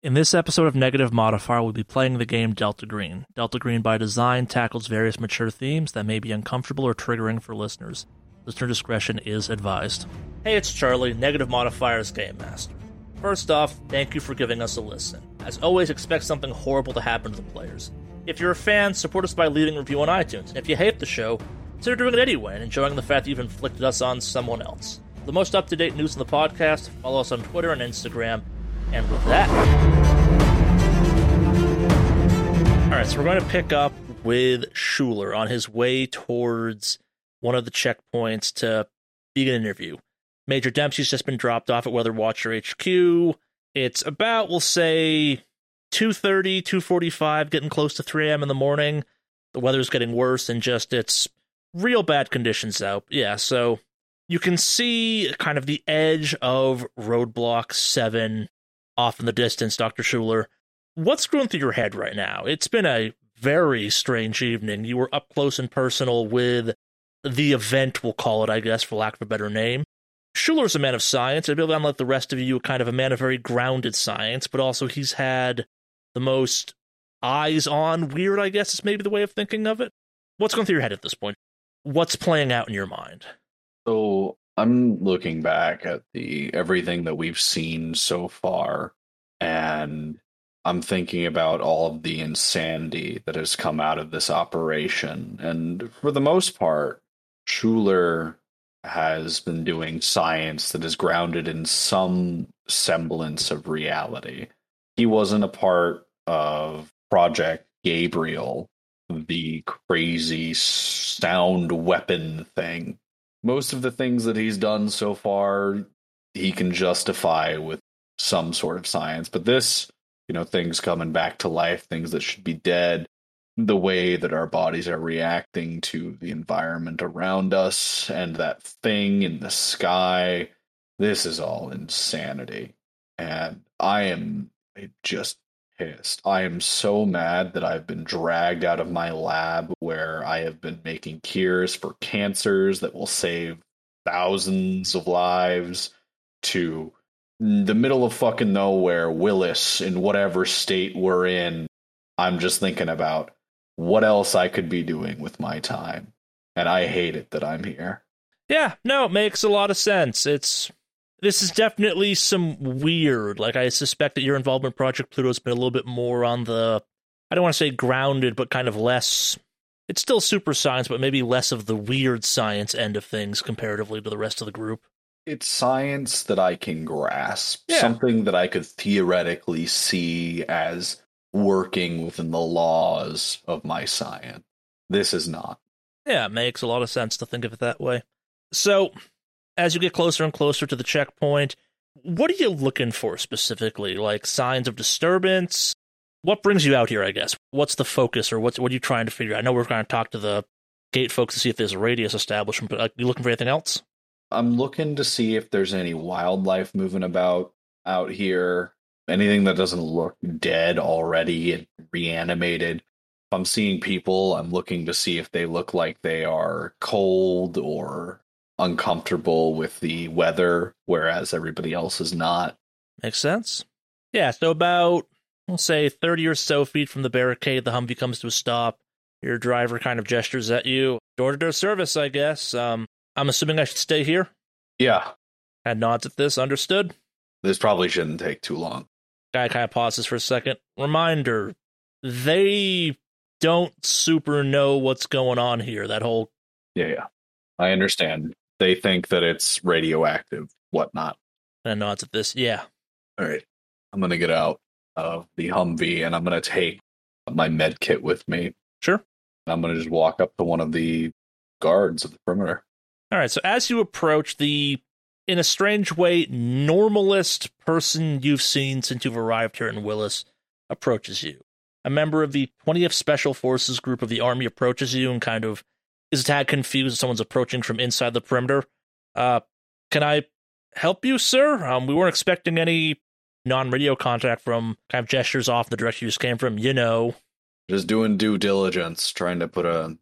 In this episode of Negative Modifier, we'll be playing the game Delta Green. Delta Green, by design, tackles various mature themes that may be uncomfortable or triggering for listeners. Listener discretion is advised. Hey, it's Charlie, Negative Modifier's Game Master. First off, thank you for giving us a listen. As always, expect something horrible to happen to the players. If you're a fan, support us by leaving a review on iTunes. And if you hate the show, consider doing it anyway and enjoying the fact that you've inflicted us on someone else. For the most up to date news on the podcast, follow us on Twitter and Instagram. And with that. Alright, so we're going to pick up with Schuler on his way towards one of the checkpoints to begin an interview. Major Dempsey's just been dropped off at Weather Watcher HQ. It's about, we'll say, 2.30, 2.45, getting close to 3 a.m. in the morning. The weather's getting worse and just, it's real bad conditions out. Yeah, so you can see kind of the edge of Roadblock 7 off in the distance, Dr. Schuler. What's going through your head right now? It's been a very strange evening. You were up close and personal with the event, we'll call it, I guess, for lack of a better name. Schuler's a man of science. I believe, unlike the rest of you, kind of a man of very grounded science, but also he's had the most eyes on weird, I guess, is maybe the way of thinking of it. What's going through your head at this point? What's playing out in your mind? So I'm looking back at the everything that we've seen so far, and I'm thinking about all of the insanity that has come out of this operation. And for the most part, Schuler has been doing science that is grounded in some semblance of reality. He wasn't a part of Project Gabriel, the crazy sound weapon thing. Most of the things that he's done so far, he can justify with some sort of science. But this, you know, things coming back to life, things that should be dead, the way that our bodies are reacting to the environment around us and that thing in the sky. This is all insanity. And I am just pissed. I am so mad that I've been dragged out of my lab where I have been making cures for cancers that will save thousands of lives to the middle of fucking nowhere, Willis, in whatever state we're in. I'm just thinking about what else I could be doing with my time. And I hate it that I'm here. Yeah, no, it makes a lot of sense. It's this is definitely some weird. Like I suspect that your involvement in Project Pluto's been a little bit more on the I don't want to say grounded, but kind of less it's still super science, but maybe less of the weird science end of things comparatively to the rest of the group. It's science that I can grasp. Yeah. Something that I could theoretically see as working within the laws of my science. This is not. Yeah, it makes a lot of sense to think of it that way. So, as you get closer and closer to the checkpoint, what are you looking for specifically? Like signs of disturbance? What brings you out here, I guess? What's the focus or what's what are you trying to figure out? I know we're going to talk to the gate folks to see if there's a radius establishment, but are you looking for anything else? I'm looking to see if there's any wildlife moving about out here anything that doesn't look dead already and reanimated. If I'm seeing people, I'm looking to see if they look like they are cold or uncomfortable with the weather, whereas everybody else is not. Makes sense. Yeah, so about, we'll say, 30 or so feet from the barricade, the Humvee comes to a stop. Your driver kind of gestures at you. Door to door service, I guess. Um, I'm assuming I should stay here? Yeah. And nods at this. Understood? This probably shouldn't take too long. Guy kind of pauses for a second. Reminder they don't super know what's going on here. That whole. Yeah, yeah. I understand. They think that it's radioactive, whatnot. And nods at this. Yeah. All right. I'm going to get out of the Humvee and I'm going to take my med kit with me. Sure. I'm going to just walk up to one of the guards at the perimeter. All right. So as you approach the in a strange way, normalist person you've seen since you've arrived here in Willis approaches you. A member of the 20th Special Forces group of the Army approaches you and kind of is a tad confused if someone's approaching from inside the perimeter. Uh, can I help you, sir? Um, we weren't expecting any non-radio contact from kind of gestures off the direction you just came from. You know, just doing due diligence, trying to put a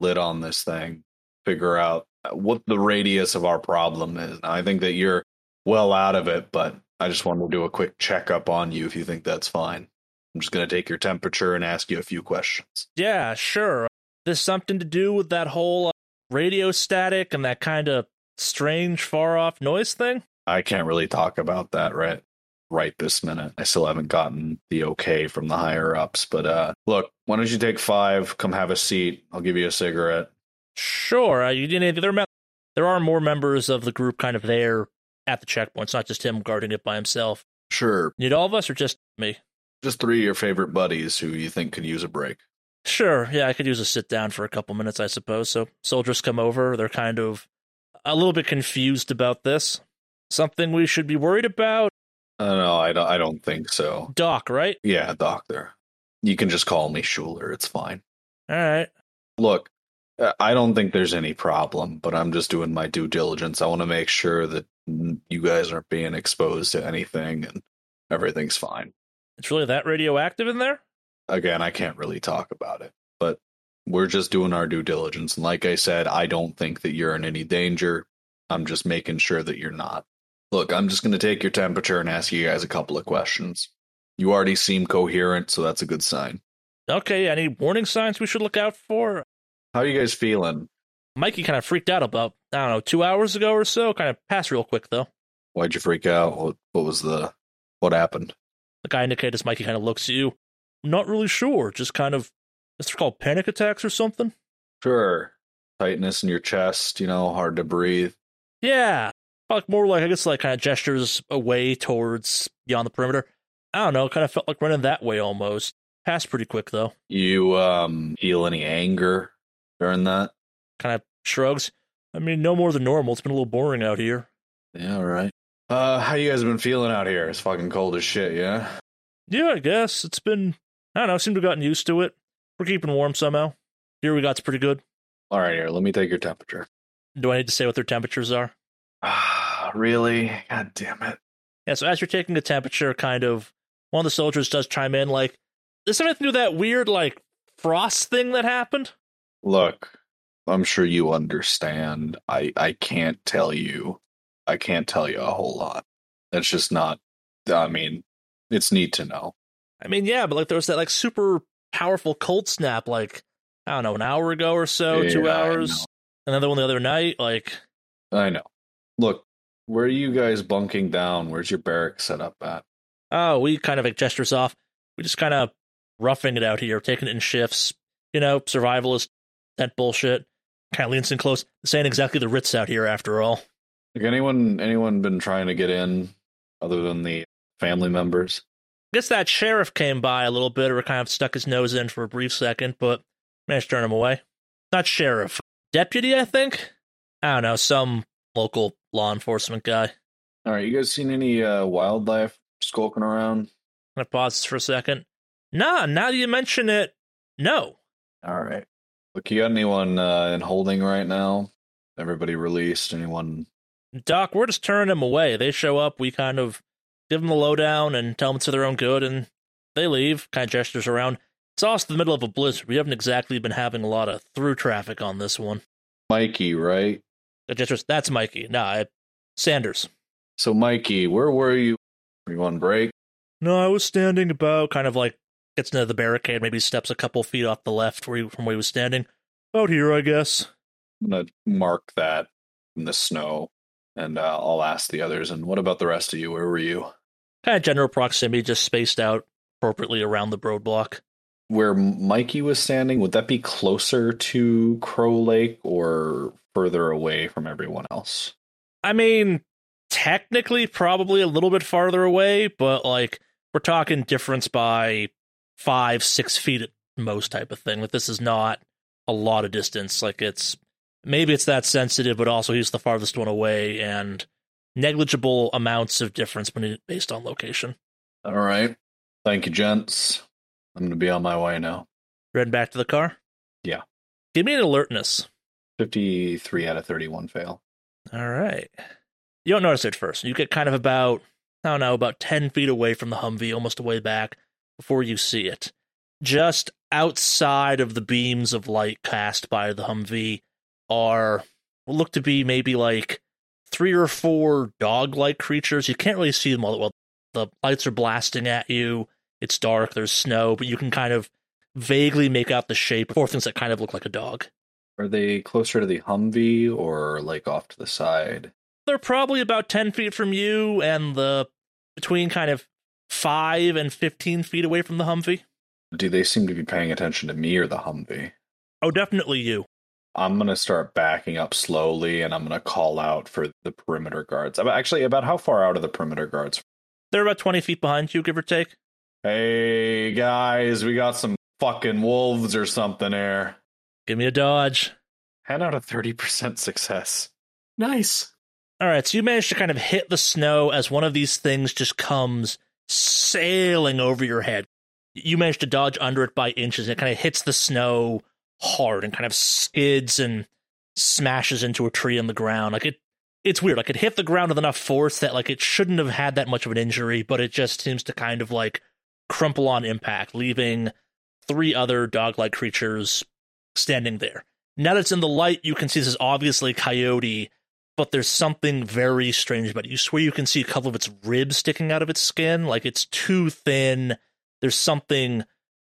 lid on this thing, figure out what the radius of our problem is. I think that you're well out of it, but I just wanted to do a quick checkup on you if you think that's fine. I'm just going to take your temperature and ask you a few questions. Yeah, sure. There's something to do with that whole uh, radio static and that kind of strange far off noise thing? I can't really talk about that right right this minute. I still haven't gotten the okay from the higher ups, but uh look, why don't you take 5, come have a seat. I'll give you a cigarette. Sure. Uh, you didn't there there are more members of the group kind of there at the checkpoint. It's not just him guarding it by himself. Sure. Need all of us or just me? Just three of your favorite buddies who you think could use a break. Sure. Yeah, I could use a sit down for a couple minutes, I suppose. So soldiers come over. They're kind of a little bit confused about this. Something we should be worried about? Uh, no, I don't, I don't think so. Doc, right? Yeah, doctor. You can just call me Schuler. It's fine. All right. Look, uh, I don't think there's any problem, but I'm just doing my due diligence. I want to make sure that you guys aren't being exposed to anything and everything's fine. It's really that radioactive in there? Again, I can't really talk about it, but we're just doing our due diligence. And like I said, I don't think that you're in any danger. I'm just making sure that you're not. Look, I'm just going to take your temperature and ask you guys a couple of questions. You already seem coherent, so that's a good sign. Okay, any warning signs we should look out for? How are you guys feeling? Mikey kind of freaked out about, I don't know, two hours ago or so. Kind of passed real quick, though. Why'd you freak out? What, what was the. What happened? The guy indicated as Mikey kind of looks at you. Not really sure. Just kind of it's called panic attacks or something? Sure. Tightness in your chest, you know, hard to breathe. Yeah. Like more like I guess like kind of gestures away towards beyond the perimeter. I don't know, kind of felt like running that way almost. Passed pretty quick though. You um feel any anger during that? Kind of shrugs. I mean, no more than normal. It's been a little boring out here. Yeah, all right. Uh, how you guys been feeling out here? It's fucking cold as shit, yeah? Yeah, I guess. It's been, I don't know, seem to have gotten used to it. We're keeping warm somehow. Here we got's pretty good. All right, here. Let me take your temperature. Do I need to say what their temperatures are? Ah, really? God damn it. Yeah. So as you're taking the temperature, kind of one of the soldiers does chime in, like, "There's something to do with that weird like frost thing that happened." Look, I'm sure you understand. I I can't tell you. I can't tell you a whole lot. That's just not. I mean, it's neat to know. I mean, yeah, but like there was that like super powerful cold snap like I don't know, an hour ago or so, yeah, two hours. Another one the other night. Like I know. Look, where are you guys bunking down? Where's your barracks set up at? Oh, we kind of like gestures off. We just kind of roughing it out here, taking it in shifts. You know, survivalist that bullshit. Kind of leans in close. This ain't exactly the Ritz out here, after all. Like anyone, anyone been trying to get in, other than the family members? Guess that sheriff came by a little bit or kind of stuck his nose in for a brief second, but managed to turn him away. Not sheriff. Deputy, I think? I don't know, some local law enforcement guy. All right, you guys seen any uh, wildlife skulking around? I pauses for a second. Nah, now you mention it, no. All right. Look, you got anyone uh, in holding right now? Everybody released? Anyone? Doc, we're just turning them away. They show up, we kind of give them the lowdown and tell them it's for their own good, and they leave. Kind of gestures around. It's also the middle of a blizzard. We haven't exactly been having a lot of through traffic on this one. Mikey, right? Gestures, that's Mikey. Nah, I, Sanders. So, Mikey, where were you? Were you on break? No, I was standing about, kind of like gets into the barricade, maybe steps a couple feet off the left where he, from where he was standing. Out here, I guess. I'm gonna mark that in the snow and uh, I'll ask the others. And what about the rest of you? Where were you? Kind of general proximity, just spaced out appropriately around the roadblock. Where Mikey was standing, would that be closer to Crow Lake or further away from everyone else? I mean, technically, probably a little bit farther away, but like we're talking difference by five, six feet at most, type of thing. Like this is not a lot of distance. Like it's maybe it's that sensitive, but also he's the farthest one away, and negligible amounts of difference based on location. All right. Thank you, gents. I'm going to be on my way now. Heading back to the car? Yeah. Give me an alertness. 53 out of 31 fail. All right. You don't notice it first. You get kind of about, I don't know, about 10 feet away from the Humvee, almost away back, before you see it. Just outside of the beams of light cast by the Humvee are look to be maybe like three or four dog like creatures. You can't really see them all that well. The lights are blasting at you. It's dark, there's snow, but you can kind of vaguely make out the shape of four things that kind of look like a dog. Are they closer to the Humvee or like off to the side? They're probably about 10 feet from you and the between kind of 5 and 15 feet away from the Humvee. Do they seem to be paying attention to me or the Humvee? Oh, definitely you. I'm going to start backing up slowly and I'm going to call out for the perimeter guards. Actually, about how far out are the perimeter guards? They're about 20 feet behind you, give or take. Hey, guys, we got some fucking wolves or something here. Give me a dodge. 10 out of 30% success. Nice. All right, so you manage to kind of hit the snow as one of these things just comes sailing over your head. You manage to dodge under it by inches. and It kind of hits the snow hard and kind of skids and smashes into a tree in the ground. Like it it's weird. Like it hit the ground with enough force that like it shouldn't have had that much of an injury, but it just seems to kind of like crumple on impact, leaving three other dog-like creatures standing there. Now that it's in the light, you can see this is obviously Coyote, but there's something very strange about it. You swear you can see a couple of its ribs sticking out of its skin, like it's too thin. There's something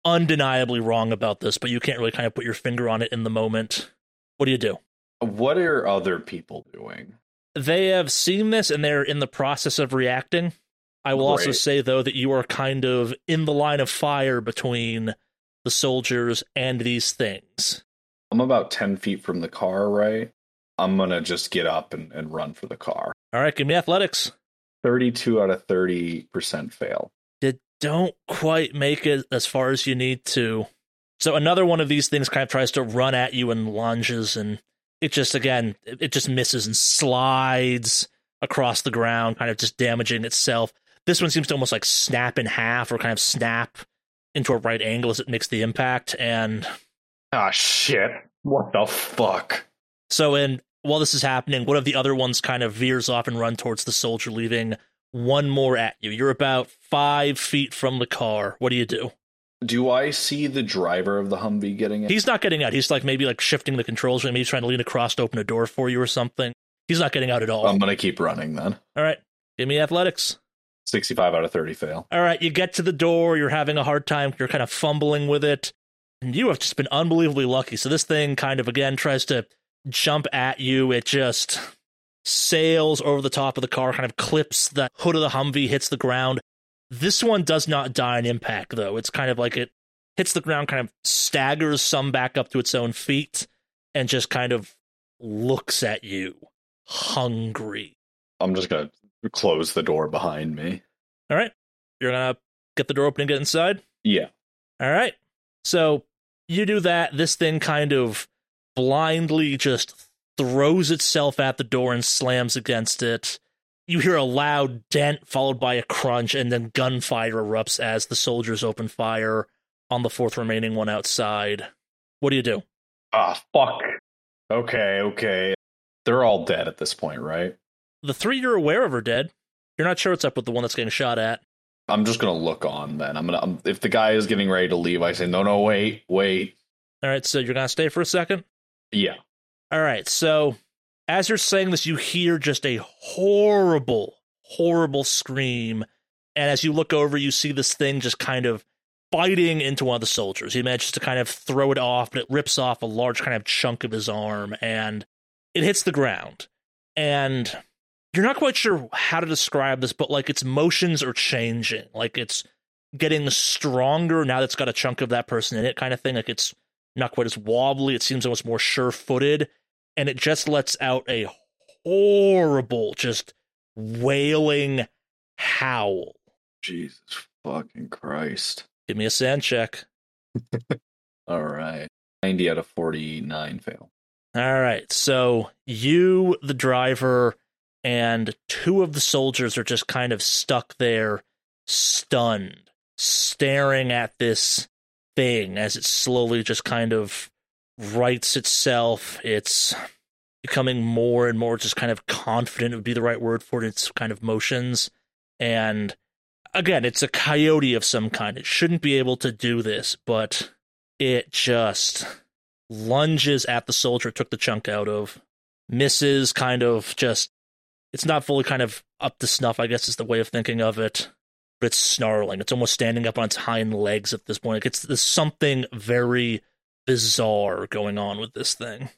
undeniably wrong about this, but you can't really kind of put your finger on it in the moment. What do you do? What are other people doing? They have seen this and they're in the process of reacting. I will also say, though, that you are kind of in the line of fire between the soldiers and these things. I'm about 10 feet from the car, right? I'm going to just get up and, and run for the car. All right, give me athletics. 32 out of 30% fail. Don't quite make it as far as you need to. So another one of these things kind of tries to run at you and lunges, and it just, again, it just misses and slides across the ground, kind of just damaging itself. This one seems to almost like snap in half or kind of snap into a right angle as it makes the impact. And ah, shit! What the fuck? So, and while this is happening, one of the other ones kind of veers off and run towards the soldier, leaving one more at you. You're about five feet from the car. What do you do? Do I see the driver of the Humvee getting out? He's not getting out. He's like maybe like shifting the controls, maybe he's trying to lean across to open a door for you or something. He's not getting out at all. I'm gonna keep running then. All right, give me athletics. 65 out of 30 fail. All right, you get to the door, you're having a hard time, you're kind of fumbling with it, and you have just been unbelievably lucky. So this thing kind of again tries to jump at you. It just sails over the top of the car, kind of clips the hood of the Humvee, hits the ground. This one does not die on impact, though. It's kind of like it hits the ground, kind of staggers some back up to its own feet, and just kind of looks at you, hungry. I'm just gonna close the door behind me. All right. You're going to get the door open and get inside? Yeah. All right. So you do that. This thing kind of blindly just throws itself at the door and slams against it. You hear a loud dent followed by a crunch, and then gunfire erupts as the soldiers open fire on the fourth remaining one outside. What do you do? Ah, fuck. Okay, okay. They're all dead at this point, right? the three you're aware of are dead. You're not sure what's up with the one that's getting shot at. I'm just gonna look on then. I'm gonna I'm, if the guy is getting ready to leave, I say no, no, wait, wait. All right, so you're gonna stay for a second. Yeah. All right, so as you're saying this, you hear just a horrible, horrible scream, and as you look over, you see this thing just kind of biting into one of the soldiers. He manages to kind of throw it off, but it rips off a large kind of chunk of his arm, and it hits the ground. And you're not quite sure how to describe this, but like its motions are changing. Like it's getting stronger now that it's got a chunk of that person in it, kind of thing. Like it's not quite as wobbly. It seems almost more sure footed. And it just lets out a horrible, just wailing howl. Jesus fucking Christ. Give me a SAN check. All right. 90 out of 49 fail. All right. So you, the driver, and two of the soldiers are just kind of stuck there, stunned, staring at this thing as it slowly just kind of rights itself. It's becoming more and more just kind of confident would be the right word for it, its kind of motions. And again, it's a coyote of some kind. It shouldn't be able to do this, but it just lunges at the soldier it took the chunk out of, misses, kind of just it's not fully kind of up to snuff, I guess is the way of thinking of it. But it's snarling. It's almost standing up on its hind legs at this point. Like it's there's something very bizarre going on with this thing.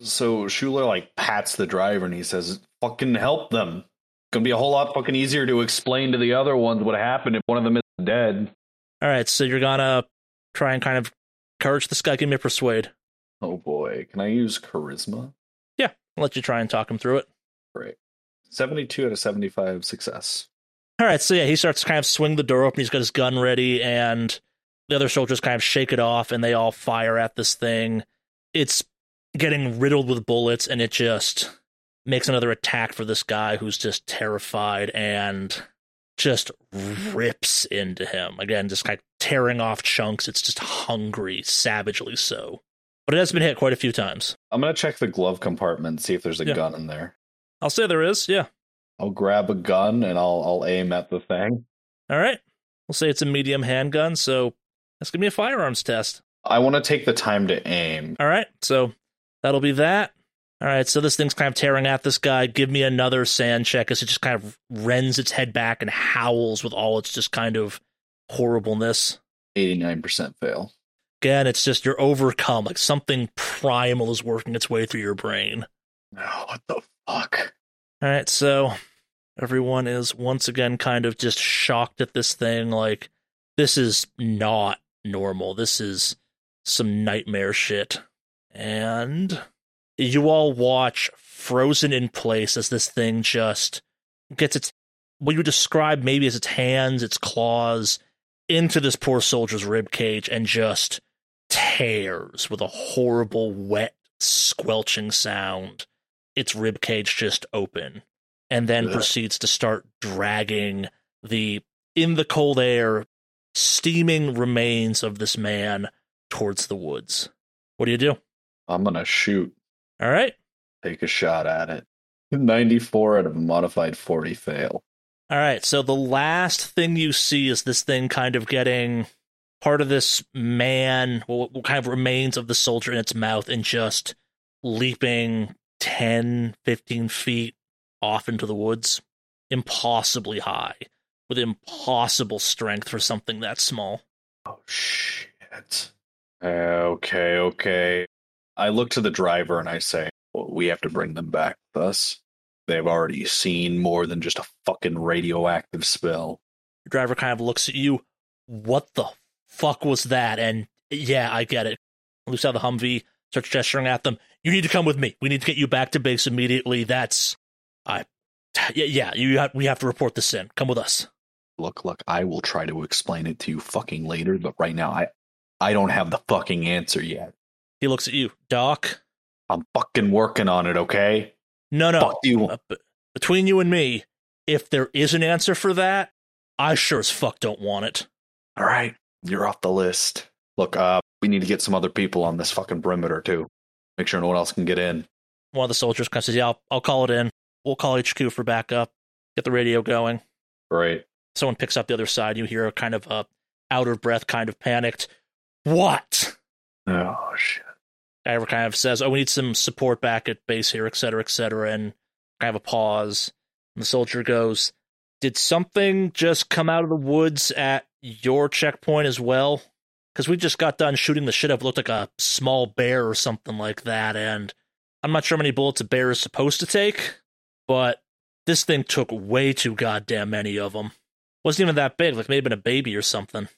So Schuler like pats the driver and he says, "Fucking help them." Gonna be a whole lot fucking easier to explain to the other ones what happened if one of them is dead. All right, so you're gonna try and kind of encourage this guy. Give me a persuade. Oh boy, can I use charisma? Yeah, I'll let you try and talk him through it. Great, seventy-two out of seventy-five success. All right, so yeah, he starts to kind of swing the door open. He's got his gun ready, and the other soldiers kind of shake it off, and they all fire at this thing. It's getting riddled with bullets, and it just makes another attack for this guy who's just terrified and just rips into him. Again, just kind of tearing off chunks. It's just hungry, savagely so. But it has been hit quite a few times. I'm gonna check the glove compartment, see if there's a Yeah. gun in there. I'll say there is, yeah. I'll grab a gun and I'll I'll aim at the thing. All right. We'll say it's a medium handgun, so that's going to be a firearms test. I want to take the time to aim. All right, so that'll be that. All right, so this thing's kind of tearing at this guy. Give me another SAN check as it just kind of rends its head back and howls with all its just kind of horribleness. Eighty-nine percent fail. Again, it's just you're overcome, like something primal is working its way through your brain. No, what the fuck? All right, so everyone is once again kind of just shocked at this thing. Like, this is not normal. This is some nightmare shit. And you all watch frozen in place as this thing just gets its, what you describe maybe as its hands, its claws, into this poor soldier's rib cage and just tears with a horrible, wet, squelching sound. Its rib cage just open and then proceeds to start dragging the in the cold air steaming remains of this man towards the woods. What do you do? I'm gonna shoot. All right. Take a shot at it. Ninety-four out of a modified forty fail. All right. So the last thing you see is this thing kind of getting part of this man, well, what kind of remains of the soldier in its mouth and just leaping 10, 15 feet off into the woods. Impossibly high, with impossible strength for something that small. Oh shit. Okay, okay. I look to the driver and I say, well, "We have to bring them back with us. They've already seen more than just a fucking radioactive spill." The driver kind of looks at you. What the fuck was that? And yeah, I get it. Looks out the Humvee, starts gesturing at them. You need to come with me. We need to get you back to base immediately. That's, I, yeah, yeah. You have, we have to report this in. Come with us. Look, look, I will try to explain it to you fucking later, but right now I I don't have the fucking answer yet. He looks at you, Doc. I'm fucking working on it, okay? No, no. Fuck you. Uh, b- between you and me, if there is an answer for that, I sure as fuck don't want it. All right, you're off the list. Look, uh, we need to get some other people on this fucking perimeter too. Make sure no one else can get in. One of the soldiers kind of says, "Yeah, I'll, I'll call it in. We'll call HQ for backup. Get the radio going." Great. Someone picks up the other side. You hear a kind of a out of breath, kind of panicked. What? Oh shit. Guy kind of says, "Oh, we need some support back at base here, et cetera, et cetera." And I have a pause. And the soldier goes, "Did something just come out of the woods at your checkpoint as well? Because we just got done shooting the shit up. Looked like a small bear or something like that. And I'm not sure how many bullets a bear is supposed to take, but this thing took way too goddamn many of them. Wasn't even that big. Like maybe been a baby or something.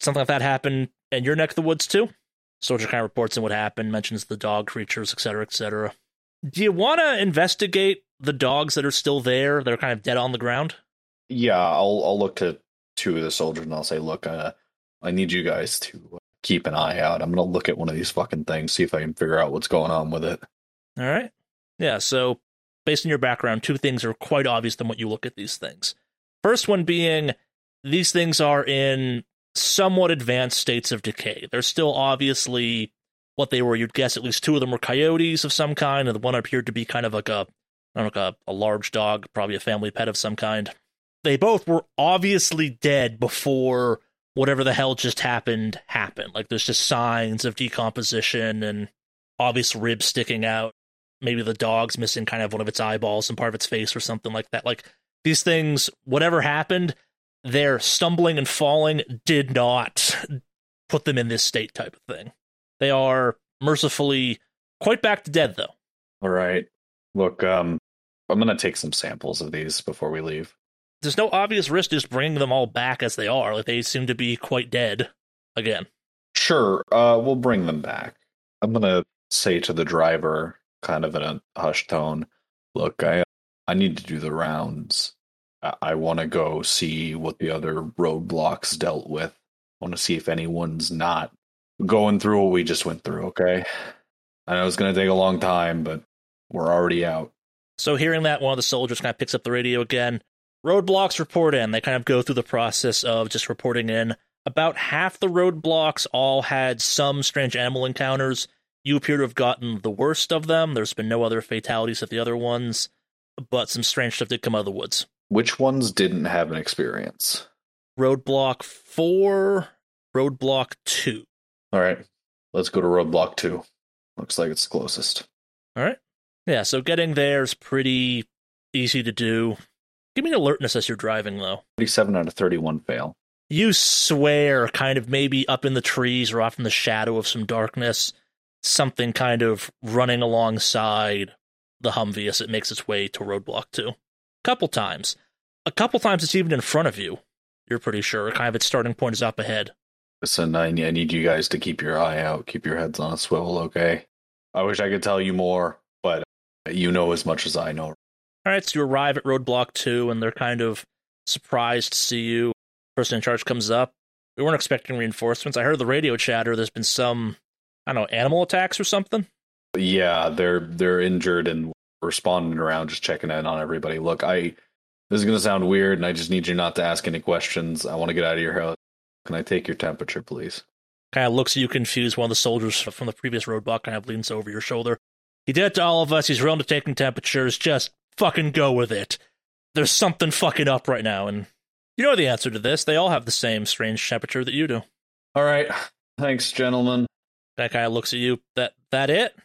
Something like that happened in your neck of the woods too." Soldier kind of reports in what happened, mentions the dog creatures, etc., cetera, et cetera. Do you want to investigate the dogs that are still there? They're kind of dead on the ground. Yeah, I'll I'll look to two of the soldiers and I'll say, look, uh, I need you guys to uh, keep an eye out. I'm gonna look at one of these fucking things, see if I can figure out what's going on with it. All right. Yeah. So, based on your background, two things are quite obvious than what you look at these things. First one being these things are in somewhat advanced states of decay. They're still obviously what they were. You'd guess at least two of them were coyotes of some kind, and the one appeared to be kind of like a, I don't know, like a, a large dog, probably a family pet of some kind. They both were obviously dead before whatever the hell just happened happened. Like there's just signs of decomposition and obvious ribs sticking out. maybe the dog's missing kind of one of its eyeballs and part of its face or something like that. Like these things, whatever happened, their stumbling and falling did not put them in this state type of thing. They are mercifully quite back to dead though. All right. Look, um, I'm gonna take some samples of these before we leave. There's no obvious risk just bringing them all back as they are. Like they seem to be quite dead again. Sure, uh, we'll bring them back. I'm gonna say to the driver, kind of in a hushed tone, "Look, I I need to do the rounds. I, I want to go see what the other roadblocks dealt with. I want to see if anyone's not going through what we just went through. Okay, I know it's gonna take a long time, but we're already out." So hearing that, one of the soldiers kind of picks up the radio again. Roadblocks report in. They kind of go through the process of just reporting in. About half the roadblocks all had some strange animal encounters. You appear to have gotten the worst of them. There's been no other fatalities at the other ones, but some strange stuff did come out of the woods. Which ones didn't have an experience? Roadblock 4, Roadblock 2. All right, let's go to roadblock two. Looks like it's closest. All right. Yeah, so getting there is pretty easy to do. Give me an alertness as you're driving, though. 37 out of 31 fail. You swear, kind of maybe up in the trees or off in the shadow of some darkness, something kind of running alongside the Humvee as it makes its way to roadblock two. Couple times. A couple times it's even in front of you. You're pretty sure. Kind of its starting point is up ahead. Listen, I, I need you guys to keep your eye out, keep your heads on a swivel, okay? I wish I could tell you more, but you know as much as I know. All right, so you arrive at roadblock two, and they're kind of surprised to see you. Person in charge comes up. We weren't expecting reinforcements. I heard the radio chatter. There's been some, I don't know, animal attacks or something. Yeah, they're they're injured and responding around, just checking in on everybody. Look, I this is gonna sound weird, and I just need you not to ask any questions. I want to get out of your house. Can I take your temperature, please? Kind of looks at you confused. One of the soldiers from the previous roadblock kind of leans over your shoulder. He did it to all of us. He's willing to taking temperatures. Just fucking go with it. There's something fucking up right now, and you know the answer to this. They all have the same strange temperature that you do. All right, thanks, gentlemen. That guy looks at you. That that it?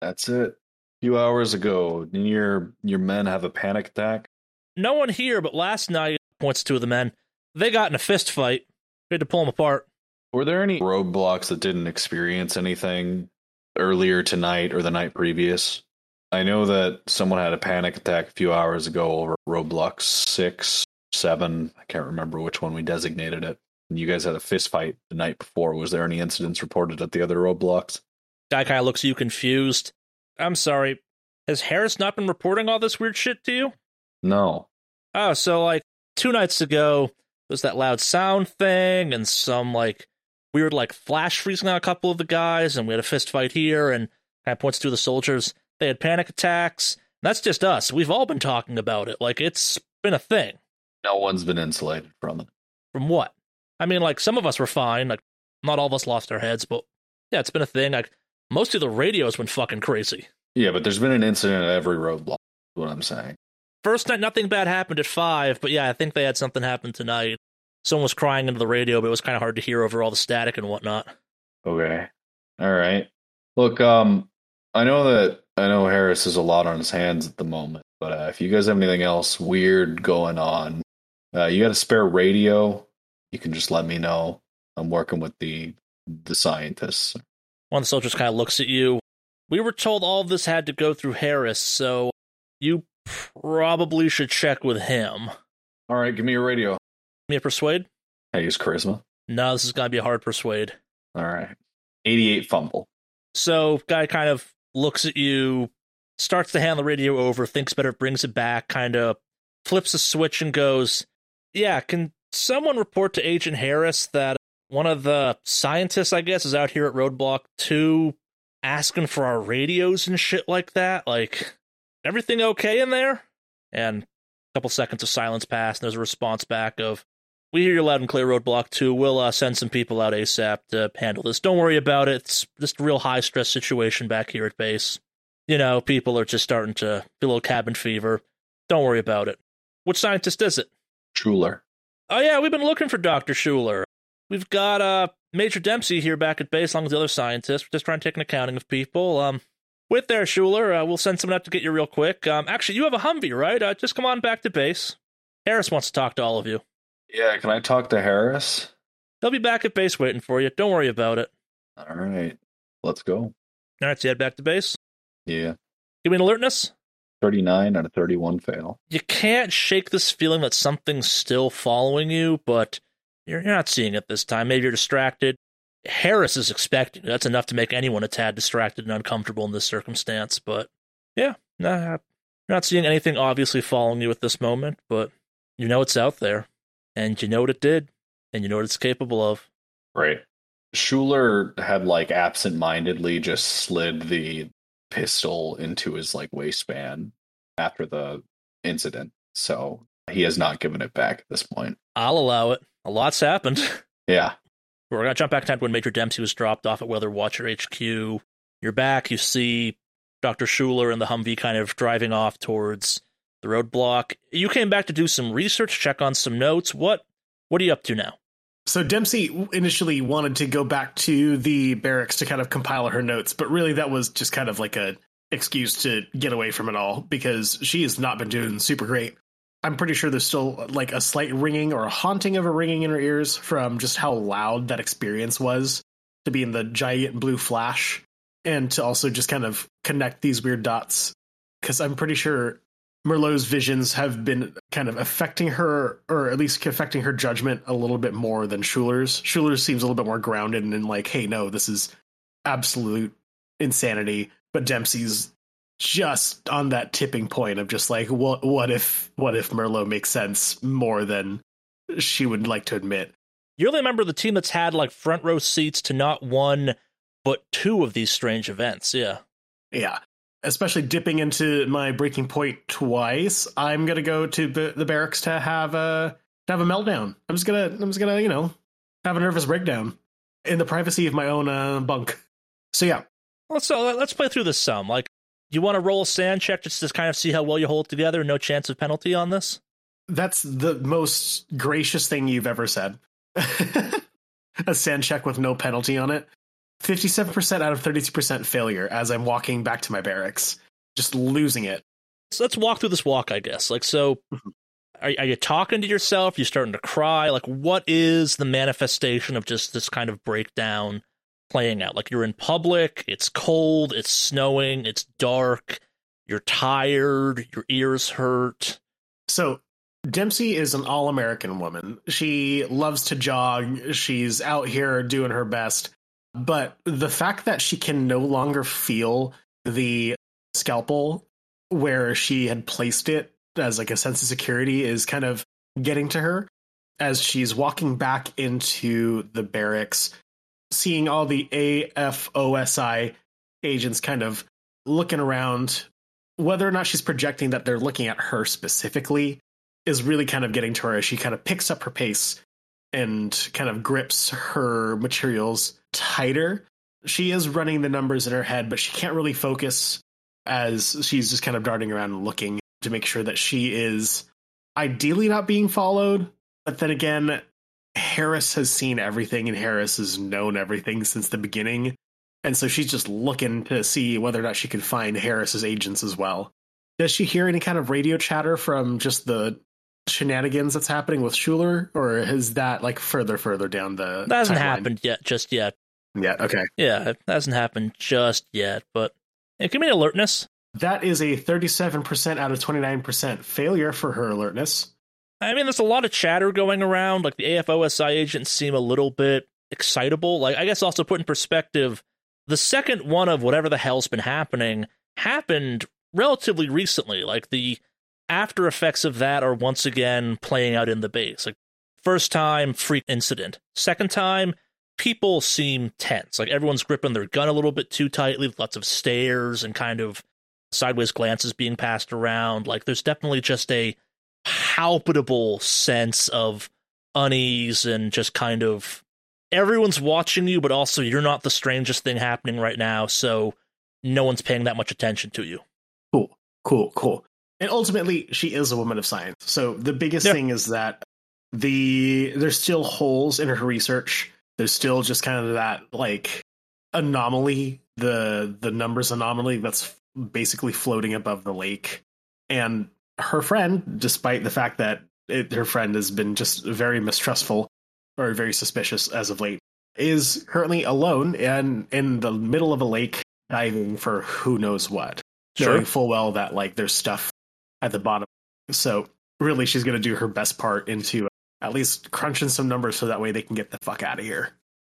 That's it. A few hours ago, didn't your your men have a panic attack? No one here, but last night, points to the men. They got in a fist fight. We had to pull them apart. Were there any roadblocks that didn't experience anything earlier tonight or the night previous? I know that someone had a panic attack a few hours ago over roadblock six, seven. I can't remember which one we designated it. And you guys had a fist fight the night before. Was there any incidents reported at the other roadblocks? Guy kind of looks at you confused. I'm sorry. Has Harris not been reporting all this weird shit to you? No. Oh, so like two nights ago, there's that loud sound thing and some like weird like flash freezing out a couple of the guys, and we had a fist fight here, and kind of points to the soldiers. They had panic attacks. That's just us. We've all been talking about it. Like it's been a thing. No one's been insulated from it. From what? I mean, like some of us were fine. Like not all of us lost our heads, but yeah, it's been a thing. Like most of the radio's been fucking crazy. Yeah, but there's been an incident at every roadblock. Is what I'm saying. First night, nothing bad happened at five, but yeah, I think they had something happen tonight. Someone was crying into the radio, but it was kind of hard to hear over all the static and whatnot. Okay. All right. Look, um, I know that I know Harris has a lot on his hands at the moment, but uh, if you guys have anything else weird going on, uh, you got a spare radio, you can just let me know. I'm working with the the scientists. One of the soldiers kind of looks at you. We were told all of this had to go through Harris, so you probably should check with him. All right, give me your radio. Me a persuade? I use charisma. No, this is gonna be a hard persuade. All right. 88 fumble. So guy kind of looks at you, starts to hand the radio over, thinks better, brings it back, kind of flips a switch and goes, "Yeah, can someone report to Agent Harris that one of the scientists, I guess, is out here at Roadblock 2 asking for our radios and shit like that? Like, everything okay in there?" And a couple seconds of silence pass, and there's a response back of, we hear you loud and clear, Roadblock 2. We'll uh, send some people out ASAP to handle this. Don't worry about it. It's just a real high stress situation back here at base. You know, people are just starting to feel a little cabin fever. Don't worry about it. Which scientist is it? Schuler. Oh, yeah, we've been looking for Dr. Schuler. We've got uh, Major Dempsey here back at base, along with the other scientists. We're just trying to take an accounting of people. Um, Wait there, Schuler. Uh, we'll send someone out to get you real quick. Um, actually, you have a Humvee, right? Uh, just come on back to base. Harris wants to talk to all of you. Yeah, can I talk to Harris? He'll be back at base waiting for you. Don't worry about it. All right, let's go. All right, so you head back to base. Yeah, Give me an alertness. 39 out of 31 fail. You can't shake this feeling that something's still following you, but you're you're not seeing it this time. Maybe you're distracted. Harris is expecting. That's enough to make anyone a tad distracted and uncomfortable in this circumstance. But yeah, you're not seeing anything obviously following you at this moment. But you know it's out there, and you know what it did, and you know what it's capable of. Right. Schuler had like absent-mindedly just slid the pistol into his like waistband after the incident. So he has not given it back at this point. I'll allow it. A lot's happened. Yeah. We're gonna jump back to when Major Dempsey was dropped off at Weather Watcher HQ. You're back. You see Dr. Schuler and the Humvee kind of driving off towards the roadblock. You came back to do some research, check on some notes. What what are you up to now? So Dempsey initially wanted to go back to the barracks to kind of compile her notes, but really that was just kind of like a excuse to get away from it all because she has not been doing super great. I'm pretty sure there's still like a slight ringing or a haunting of a ringing in her ears from just how loud that experience was to be in the giant blue flash and to also just kind of connect these weird dots because I'm pretty sure Merlot's visions have been kind of affecting her, or at least affecting her judgment a little bit more than Schuler's. Schuler's seems a little bit more grounded and like, hey, no, this is absolute insanity. But Dempsey's just on that tipping point of just like, what, what if, what if Merlot makes sense more than she would like to admit? You're the member of the team that's had like front row seats to not one but two of these strange events. Yeah. Yeah. Especially dipping into my breaking point twice, I'm gonna go to b- the barracks to have a to have a meltdown. I'm just gonna I'm just gonna you know have a nervous breakdown in the privacy of my own uh, bunk. So yeah, Let's so let's play through this some. Like, you want to roll a SAN check just to kind of see how well you hold it together? No chance of penalty on this. that's the most gracious thing you've ever said. a SAN check with no penalty on it. 57% out of 32% failure as I'm walking back to my barracks, just losing it. So let's walk through this walk, I guess. Like, so Mhm. are, are you talking to yourself? You starting to cry? Like, what is the manifestation of just this kind of breakdown playing out? Like, you're in public, it's cold, it's snowing, it's dark, you're tired, your ears hurt. So Dempsey is an all-American woman. She loves to jog. She's out here doing her best. But the fact that she can no longer feel the scalpel where she had placed it as like a sense of security is kind of getting to her as she's walking back into the barracks, seeing all the AFOSI agents kind of looking around. Whether or not she's projecting that they're looking at her specifically is really kind of getting to her she kind of picks up her pace and kind of grips her materials tighter. She is running the numbers in her head, but she can't really focus as she's just kind of darting around and looking to make sure that she is ideally not being followed. But then again, Harris has seen everything and Harris has known everything since the beginning. And so she's just looking to see whether or not she can find Harris's agents as well. Does she hear any kind of radio chatter from just the shenanigans that's happening with Schuler, or is that like further, further down the? That hasn't timeline? happened yet, just yet. Yeah. Okay. Yeah, it hasn't happened just yet, but it give be alertness. That is a thirty-seven percent out of twenty-nine percent failure for her alertness. I mean, there's a lot of chatter going around. Like the AFOSI agents seem a little bit excitable. Like, I guess also put in perspective, the second one of whatever the hell's been happening happened relatively recently. Like the after effects of that are once again playing out in the base. Like first time, freak incident. Second time, people seem tense. Like everyone's gripping their gun a little bit too tightly. Lots of stares and kind of sideways glances being passed around. Like there's definitely just a palpable sense of unease and just kind of everyone's watching you, but also you're not the strangest thing happening right now, so no one's paying that much attention to you. Cool, cool, cool. And ultimately, she is a woman of science. So the biggest Yeah. thing is that the there's still holes in her research. There's still just kind of that like anomaly, the the numbers anomaly that's basically floating above the lake. And her friend, despite the fact that it, her friend has been just very mistrustful or very suspicious as of late, is currently alone and in the middle of a lake diving for who knows what, Sure. knowing full well that like there's stuff at the bottom. So really, she's going to do her best part into at least crunching some numbers so that way they can get the fuck out of here.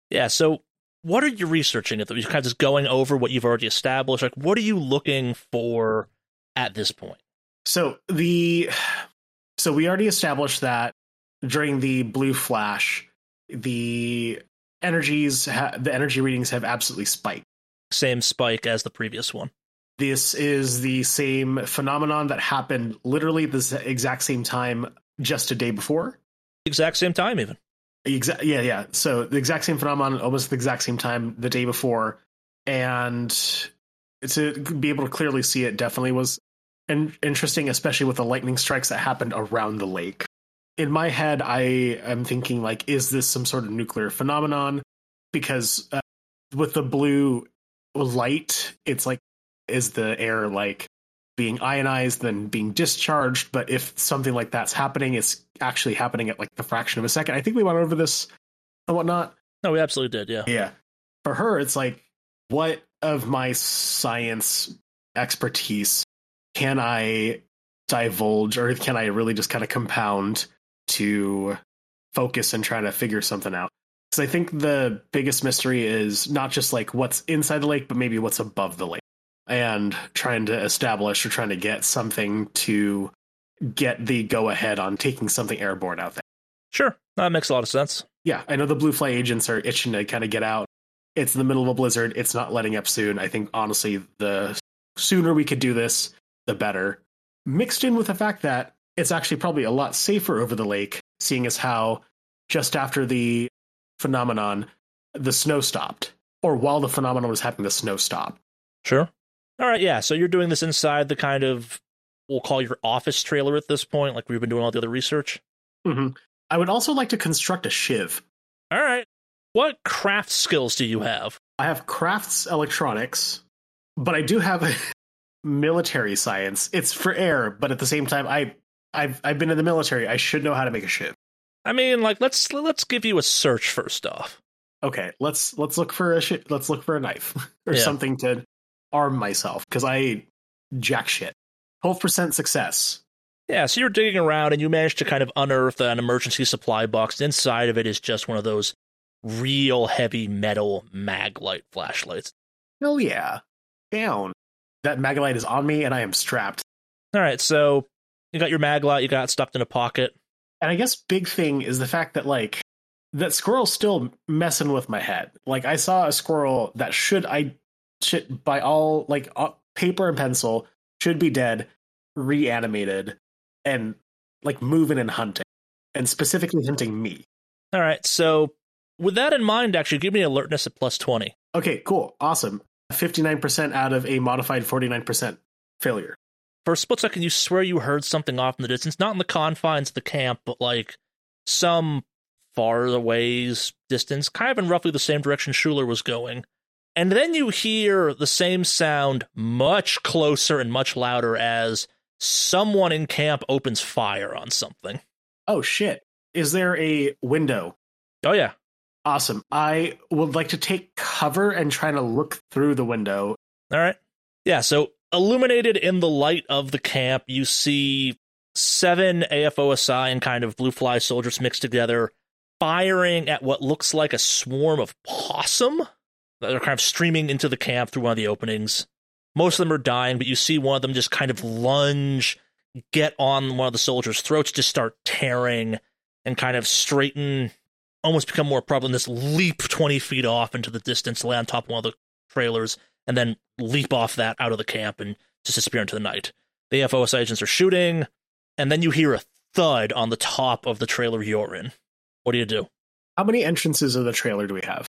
Yeah. So, what are you researching? The, you're kind of just going over what you've already established. Like, what are you looking for at this point? So the so we already established that during the blue flash, the energies ha- the energy readings have absolutely spiked. Same spike as the previous one. This is the same phenomenon that happened literally the exact same time just a day before. Exact same time, even. Exa- yeah, yeah. So the exact same phenomenon, almost the exact same time the day before, and to be able to clearly see it definitely was in- interesting, especially with the lightning strikes that happened around the lake. In my head, I am thinking like, is this some sort of nuclear phenomenon? Because uh, with the blue light, it's like, is the air like being ionized then being discharged but if something like that's happening it's actually happening at like the fraction of a second i think we went over this and whatnot No, we absolutely did. Yeah. yeah for her it's like what of my science expertise can i divulge or can i really just kind of compound to focus and try to figure something out because i think the biggest mystery is not just like what's inside the lake but maybe what's above the lake and trying to establish or trying to get something to get the go ahead on taking something airborne out there. Sure. That makes a lot of sense. Yeah, I know the blue fly agents are itching to kind of get out. It's in the middle of a blizzard. It's not letting up soon. I think honestly, the sooner we could do this, the better. Mixed in with the fact that it's actually probably a lot safer over the lake, seeing as how just after the phenomenon, the snow stopped, or while the phenomenon was happening, the snow stopped. Sure. All right. Yeah. So you're doing this inside the kind of, we'll call your office trailer at this point, like we've been doing all the other research. hmm I would also like to construct a shiv. All right. What craft skills do you have? I have crafts electronics, but I do have military science. It's for air, but at the same time, I I've I've been in the military. I should know how to make a shiv. I mean, like let's let's give you a search first off. Okay, let's let's look for a shi let's look for a knife or Yeah. something to arm myself because I jack shit. Twelve percent success. Yeah, so you're digging around and you manage to kind of unearth an emergency supply box. Inside of it is just one of those real heavy metal mag light flashlights. Hell yeah, down. That magalite is on me, and I am strapped. All right, so you got your mag light, you got it stuffed in a pocket. And I guess big thing is the fact that like that squirrel's still messing with my head. Like I saw a squirrel that should I should by all like uh, paper and pencil should be dead, reanimated, and like moving and hunting, and specifically hunting me. All right, so with that in mind, actually, give me alertness at plus 20. Okay, cool, awesome. Fifty nine percent out of a modified forty nine percent failure. For a split second, you swear you heard something off in the distance, not in the confines of the camp, but like some far away distance, kind of in roughly the same direction Schuler was going. And then you hear the same sound much closer and much louder as someone in camp opens fire on something. Oh shit! Is there a window? Oh, yeah. Awesome. I would like to take cover and try to look through the window. All right. Yeah, so illuminated in the light of the camp, you see seven AFOSI and kind of blue fly soldiers mixed together, firing at what looks like a swarm of possum that are kind of streaming into the camp through one of the openings. Most of them are dying, but you see one of them just kind of lunge, get on one of the soldiers' throats, just start tearing, and kind of straighten, almost become more prevalent. This leap 20 feet off into the distance, lay on top of one of the trailers, and then leap off that out of the camp and just disappear into the night. The FOS agents are shooting, and then you hear a thud on the top of the trailer you're in. What do you do? How many entrances of the trailer do we have?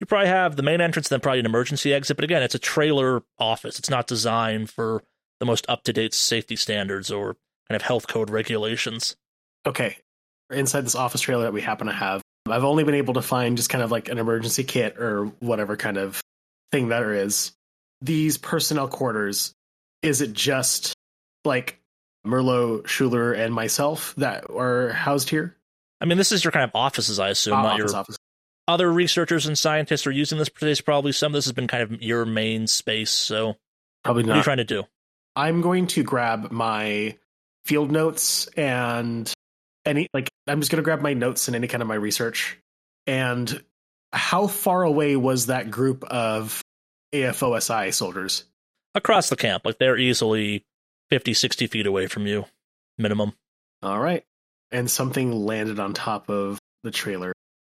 You probably have the main entrance, then probably an emergency exit. But again, it's a trailer office. It's not designed for the most up to date safety standards or kind of health code regulations. Okay. Inside this office trailer that we happen to have, I've only been able to find just kind of like an emergency kit or whatever kind of thing there is. These personnel quarters, is it just like Merlot, Schuler, and myself that are housed here? I mean, this is your kind of offices, I assume, Uh, not office, your office. other researchers and scientists are using this place. Probably some of this has been kind of your main space. So, Probably not. what are you trying to do? I'm going to grab my field notes and any like I'm just going to grab my notes and any kind of my research. And how far away was that group of AFOSI soldiers? Across the camp, like they're easily 50, 60 feet away from you, minimum. All right. And something landed on top of the trailer.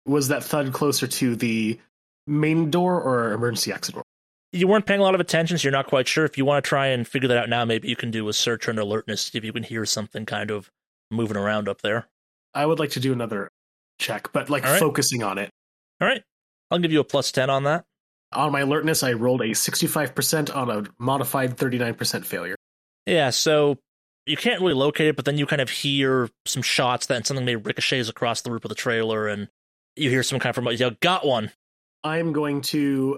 Was that thud closer to the main door or emergency exit door? You weren't paying a lot of attention, so you're not quite sure. If you want to try and figure that out now, maybe you can do a search and alertness, if you can hear something kind of moving around up there. I would like to do another check, but like right. focusing on it. All right. I'll give you a plus 10 on that. On my alertness, I rolled a 65% on a modified 39% failure. Yeah, so you can't really locate it, but then you kind of hear some shots that something may ricochets across the roof of the trailer, and you hear some kind of yell, got one. I'm going to,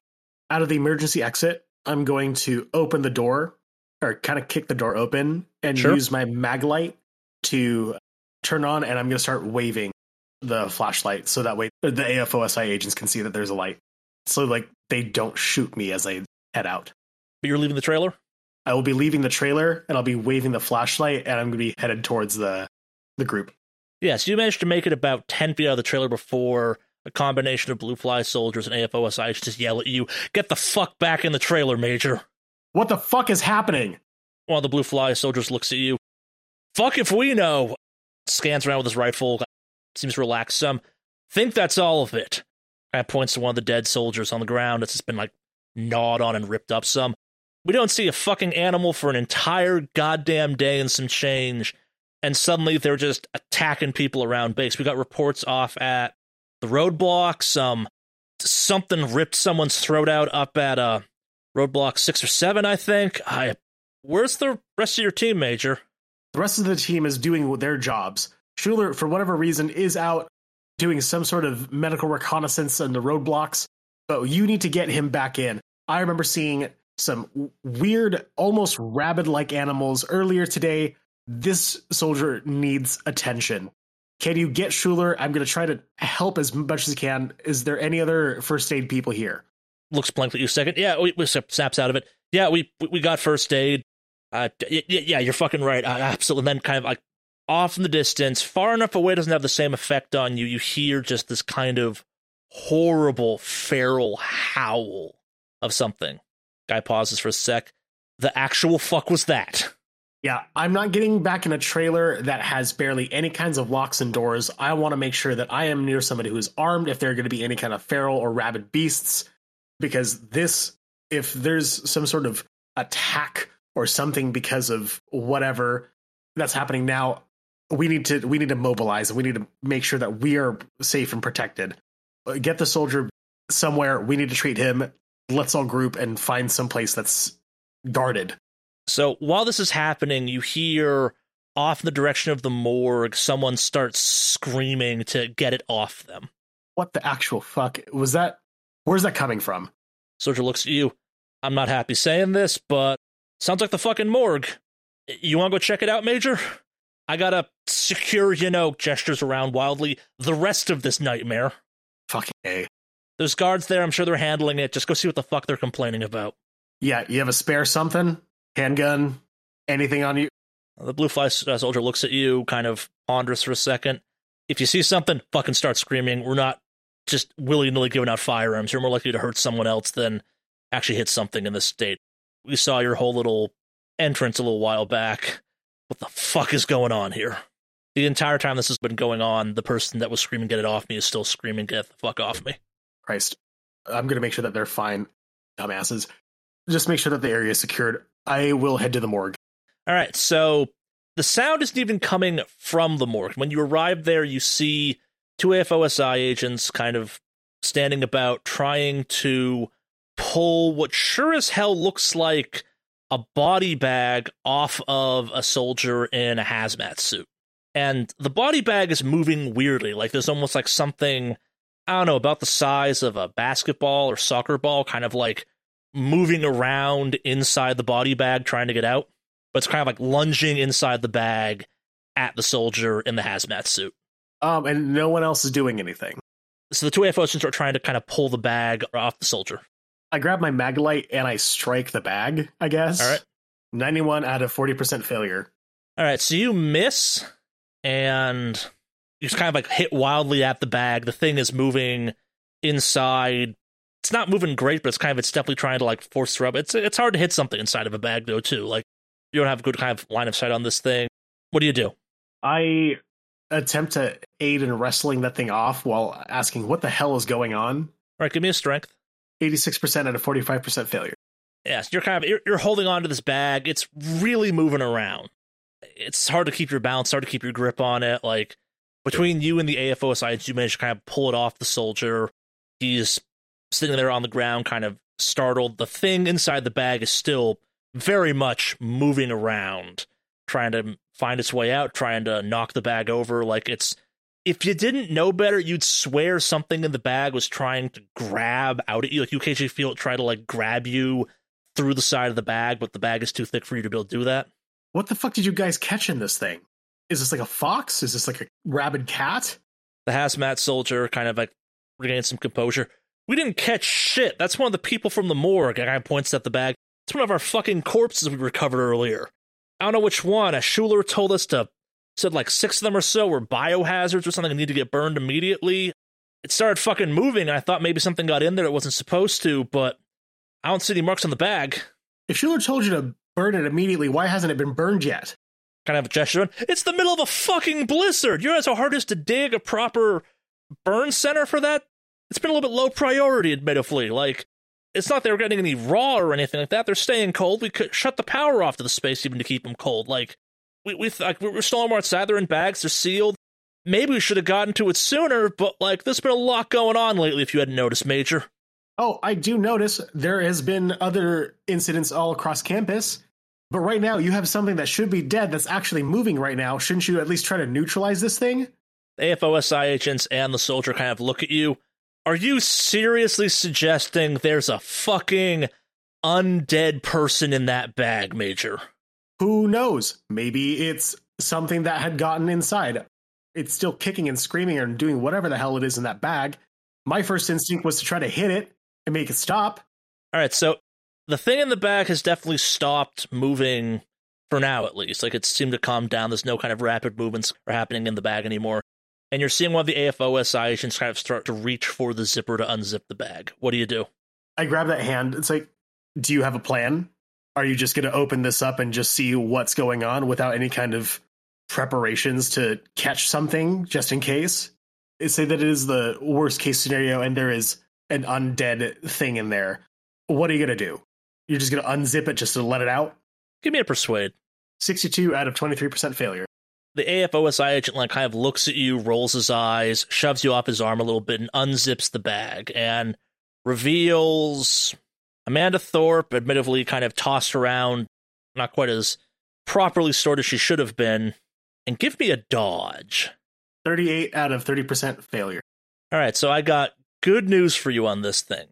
out of the emergency exit, I'm going to open the door or kind of kick the door open and Sure. use my mag light to turn on, and I'm going to start waving the flashlight so that way the AFOSI agents can see that there's a light. So, like, they don't shoot me as I head out. But you're leaving the trailer? I will be leaving the trailer and I'll be waving the flashlight, and I'm going to be headed towards the the group. Yes, you managed to make it about 10 feet out of the trailer before a combination of blue fly soldiers and AFOSI just yell at you, Get the fuck back in the trailer, Major. What the fuck is happening? One of the blue fly soldiers looks at you. Fuck if we know. Scans around with his rifle, seems relaxed some. Think that's all of it. Of points to one of the dead soldiers on the ground that's just been like gnawed on and ripped up some. We don't see a fucking animal for an entire goddamn day and some change, and suddenly they're just attacking people around base. We got reports off at the roadblock. Some something ripped someone's throat out up at uh roadblock six or seven, I think. I where's the rest of your team, Major? The rest of the team is doing their jobs. Schuler, for whatever reason, is out doing some sort of medical reconnaissance in the roadblocks, but you need to get him back in. I remember seeing some weird, almost rabbit like animals earlier today. This soldier needs attention. Can you get Schuler? I'm going to try to help as much as I can. Is there any other first aid people here? Looks blankly at you second. Yeah, we, we snaps out of it. Yeah, we we got first aid. Uh, yeah, you're fucking right. Uh, absolutely. And then kind of like off in the distance, far enough away doesn't have the same effect on you. You hear just this kind of horrible feral howl of something. Guy pauses for a sec. The actual fuck was that? Yeah, I'm not getting back in a trailer that has barely any kinds of locks and doors. I want to make sure that I am near somebody who is armed if there are going to be any kind of feral or rabid beasts. Because this, if there's some sort of attack or something because of whatever that's happening now, we need to we need to mobilize and we need to make sure that we are safe and protected. Uh, Get the soldier somewhere. We need to treat him. Let's all group and find some place that's guarded. So while this is happening, you hear off in the direction of the morgue, someone starts screaming to get it off them. what the actual fuck was that? Where's that coming from? Soldier looks at you. I'm not happy saying this, but sounds like the fucking morgue. You want to go check it out, Major? I gotta secure, you know, gestures around wildly, the rest of this nightmare. Fucking a. There's guards there. I'm sure they're handling it. Just go see what the fuck they're complaining about. Yeah, you have a spare something? Handgun? Anything on you? The blue fly uh, soldier looks at you, kind of ponders for a second. If you see something, fucking start screaming. We're not just willy nilly giving out firearms. You're more likely to hurt someone else than actually hit something in this state. We saw your whole little entrance a little while back. What the fuck is going on here? The entire time this has been going on, the person that was screaming, get it off me, is still screaming, get the fuck off me. Christ. I'm gonna make sure that they're fine, dumbasses. Just make sure that the area is secured. I will head to the morgue. All right, so the sound isn't even coming from the morgue. When you arrive there, you see two AFOSI agents kind of standing about trying to pull what sure as hell looks like a body bag off of a soldier in a hazmat suit. And the body bag is moving weirdly, like there's almost like something, I don't know, about the size of a basketball or soccer ball, kind of like moving around inside the body bag trying to get out, but it's kind of like lunging inside the bag at the soldier in the hazmat suit. Um, and no one else is doing anything. So the two AFOs are trying to kind of pull the bag off the soldier. I grab my maglite and I strike the bag, I guess. All right. 91 out of 40% failure. All right, so you miss and you just kind of like hit wildly at the bag. The thing is moving inside. It's not moving great, but it's kind of it's definitely trying to like force through. It's it's hard to hit something inside of a bag though too. Like you don't have a good kind of line of sight on this thing. What do you do? I attempt to aid in wrestling that thing off while asking what the hell is going on. All right, give me a strength. 86% out of 45% failure. Yes, you're kind of you're, you're holding on to this bag. It's really moving around. It's hard to keep your balance, hard to keep your grip on it. Like between you and the AFOSI, you manage to kind of pull it off the soldier. He's sitting there on the ground, kind of startled. The thing inside the bag is still very much moving around, trying to find its way out, trying to knock the bag over. Like it's if you didn't know better, you'd swear something in the bag was trying to grab out at you. Like you occasionally feel it try to like grab you through the side of the bag, but the bag is too thick for you to be able to do that. What the fuck did you guys catch in this thing? Is this like a fox? Is this like a rabid cat? The hazmat soldier kind of like regains some composure. We didn't catch shit. That's one of the people from the morgue. A guy points at the bag. It's one of our fucking corpses we recovered earlier. I don't know which one. A Schuler told us to said like six of them or so were biohazards or something and need to get burned immediately. It started fucking moving. I thought maybe something got in there it wasn't supposed to, but I don't see any marks on the bag. If Schuler told you to burn it immediately, why hasn't it been burned yet? Kind of a gesture. It's the middle of a fucking blizzard. You know how hard it is to dig a proper burn center for that? It's been a little bit low priority, admittedly. Like, it's not they were getting any raw or anything like that. They're staying cold. We could shut the power off to the space even to keep them cold. Like, we we like we're still on outside. They're in bags. They're sealed. Maybe we should have gotten to it sooner. But like, there's been a lot going on lately. If you hadn't noticed, Major. Oh, I do notice there has been other incidents all across campus. But right now, you have something that should be dead that's actually moving right now. Shouldn't you at least try to neutralize this thing? AFOSI agents and the soldier kind of look at you. Are you seriously suggesting there's a fucking undead person in that bag, Major? Who knows? Maybe it's something that had gotten inside. It's still kicking and screaming and doing whatever the hell it is in that bag. My first instinct was to try to hit it and make it stop. All right, so the thing in the bag has definitely stopped moving for now, at least. Like it seemed to calm down. There's no kind of rapid movements are happening in the bag anymore. And you're seeing one of the AFOSI agents kind of start to reach for the zipper to unzip the bag. What do you do? I grab that hand. It's like, do you have a plan? Are you just going to open this up and just see what's going on without any kind of preparations to catch something just in case? Say that it is the worst case scenario and there is an undead thing in there. What are you going to do? You're just going to unzip it just to let it out? Give me a persuade. 62 out of 23% failure. The AFOSI agent like kind of looks at you, rolls his eyes, shoves you off his arm a little bit, and unzips the bag and reveals Amanda Thorpe, admittedly kind of tossed around, not quite as properly stored as she should have been. And give me a dodge. 38 out of 30% failure. All right, so I got good news for you on this thing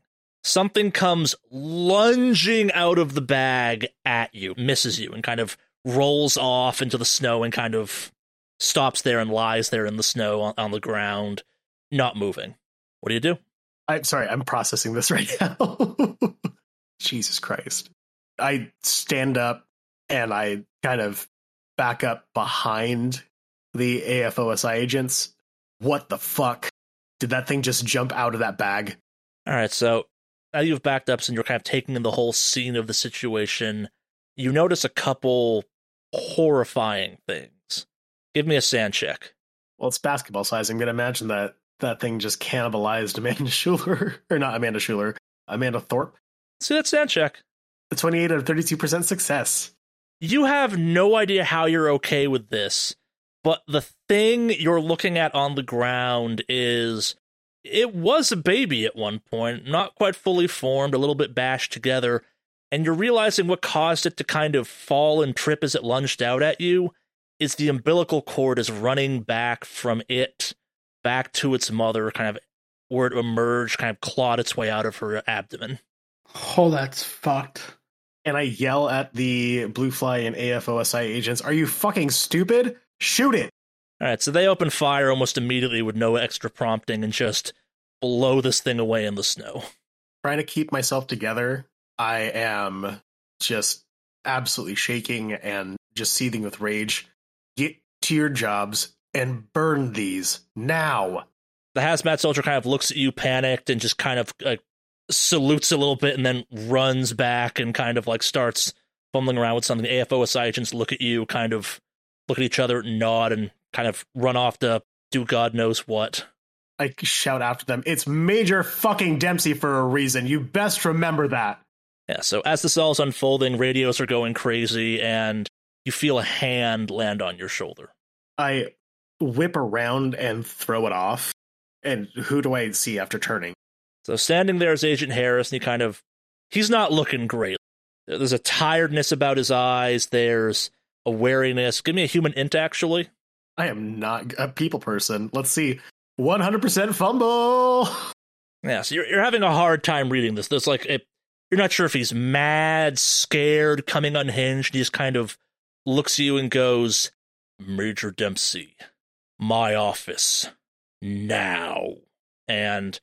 something comes lunging out of the bag at you, misses you, and kind of rolls off into the snow and kind of stops there and lies there in the snow on, on the ground, not moving. What do you do? I'm sorry, I'm processing this right now. Jesus Christ. I stand up and I kind of back up behind the AFOSI agents. What the fuck? Did that thing just jump out of that bag? All right, so now you've backed up and you're kind of taking in the whole scene of the situation. You notice a couple horrifying things. Give me a SAN check. Well, it's basketball size. I'm going to imagine that that thing just cannibalized Amanda Schuler, or not Amanda Schuler, Amanda Thorpe. See that SAN check. The 28 out of 32% success. You have no idea how you're okay with this, but the thing you're looking at on the ground is it was a baby at one point, not quite fully formed, a little bit bashed together, and you're realizing what caused it to kind of fall and trip as it lunged out at you is the umbilical cord is running back from it back to its mother, kind of where it emerged, kind of clawed its way out of her abdomen. Oh, that's fucked. And I yell at the Blue Fly and AFOSI agents, Are you fucking stupid? Shoot it! All right, so they open fire almost immediately with no extra prompting and just blow this thing away in the snow. Trying to keep myself together, I am just absolutely shaking and just seething with rage. Get to your jobs and burn these now. The hazmat soldier kind of looks at you panicked and just kind of uh, salutes a little bit and then runs back and kind of like starts fumbling around with something. The AFOSI agents look at you, kind of look at each other, nod, and kind of run off to do God knows what. I shout after them, It's Major fucking Dempsey for a reason. You best remember that. Yeah, so as this all is unfolding, radios are going crazy, and you feel a hand land on your shoulder. I whip around and throw it off. And who do I see after turning? So standing there is Agent Harris, and he kind of he's not looking great. There's a tiredness about his eyes. There's a wariness. Give me a human int, actually. I am not a people person. Let's see. 100% fumble. Yeah, so you're, you're having a hard time reading this. There's like, a, you're not sure if he's mad, scared, coming unhinged. He just kind of looks at you and goes, Major Dempsey, my office, now. And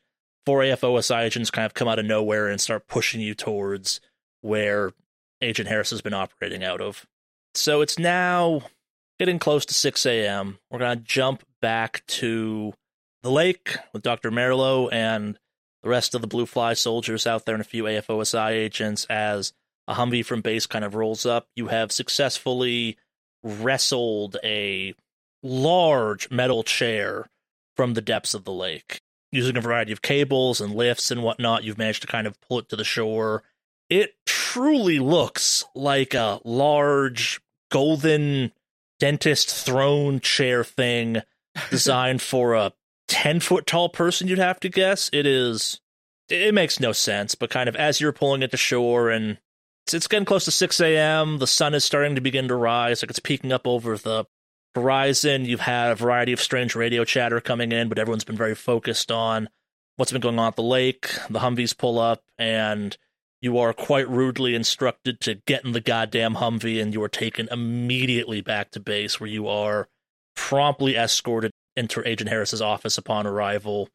four AFOSI agents kind of come out of nowhere and start pushing you towards where Agent Harris has been operating out of. So it's now getting close to 6 a.m. We're going to jump back to the lake with Dr. Merlo and the rest of the Blue Fly soldiers out there and a few AFOSI agents as a Humvee from base kind of rolls up. You have successfully wrestled a large metal chair from the depths of the lake. Using a variety of cables and lifts and whatnot, you've managed to kind of pull it to the shore. It truly looks like a large golden dentist throne chair thing designed for a 10 foot tall person, you'd have to guess. It is, it makes no sense, but kind of as you're pulling it to shore and it's, it's getting close to 6 a.m., the sun is starting to begin to rise, like it's peeking up over the horizon. You've had a variety of strange radio chatter coming in, but everyone's been very focused on what's been going on at the lake. The Humvees pull up, and you are quite rudely instructed to get in the goddamn Humvee, and you are taken immediately back to base, where you are promptly escorted into Agent Harris's office upon arrival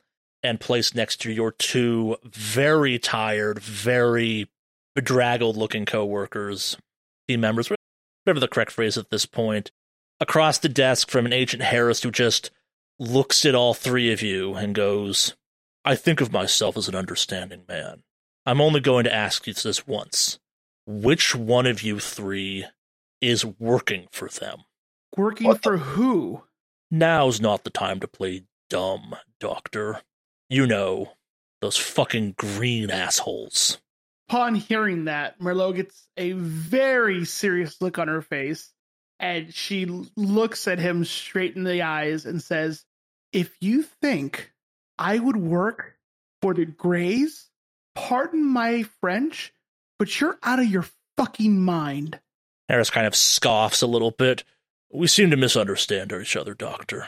and placed next to your two very tired, very bedraggled looking coworkers, team members, whatever the correct phrase at this point, across the desk from an Agent Harris who just looks at all three of you and goes, I think of myself as an understanding man. I'm only going to ask you this once. Which one of you three is working for them? Working what for the- who? Now's not the time to play dumb, Doctor. You know, those fucking green assholes. Upon hearing that, Merlot gets a very serious look on her face, and she looks at him straight in the eyes and says, If you think I would work for the Greys, pardon my French, but you're out of your fucking mind. Harris kind of scoffs a little bit. We seem to misunderstand each other, Doctor.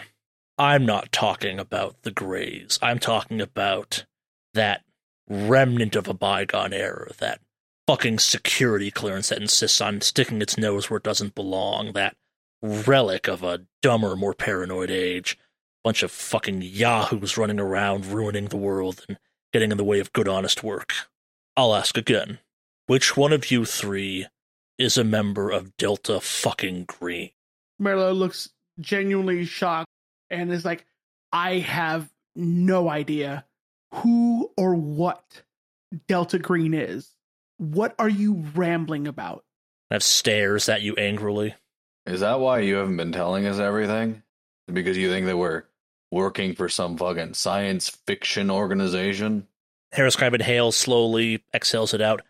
I'm not talking about the Greys. I'm talking about that remnant of a bygone era, that fucking security clearance that insists on sticking its nose where it doesn't belong, that relic of a dumber, more paranoid age. Bunch of fucking yahoos running around ruining the world and getting in the way of good, honest work. I'll ask again. Which one of you three is a member of Delta fucking Green? Merlo looks genuinely shocked and is like, I have no idea who or what Delta Green is. What are you rambling about? Have stares at you angrily. Is that why you haven't been telling us everything? Because you think that we're working for some fucking science fiction organization? Harris kind of inhales slowly, exhales it out.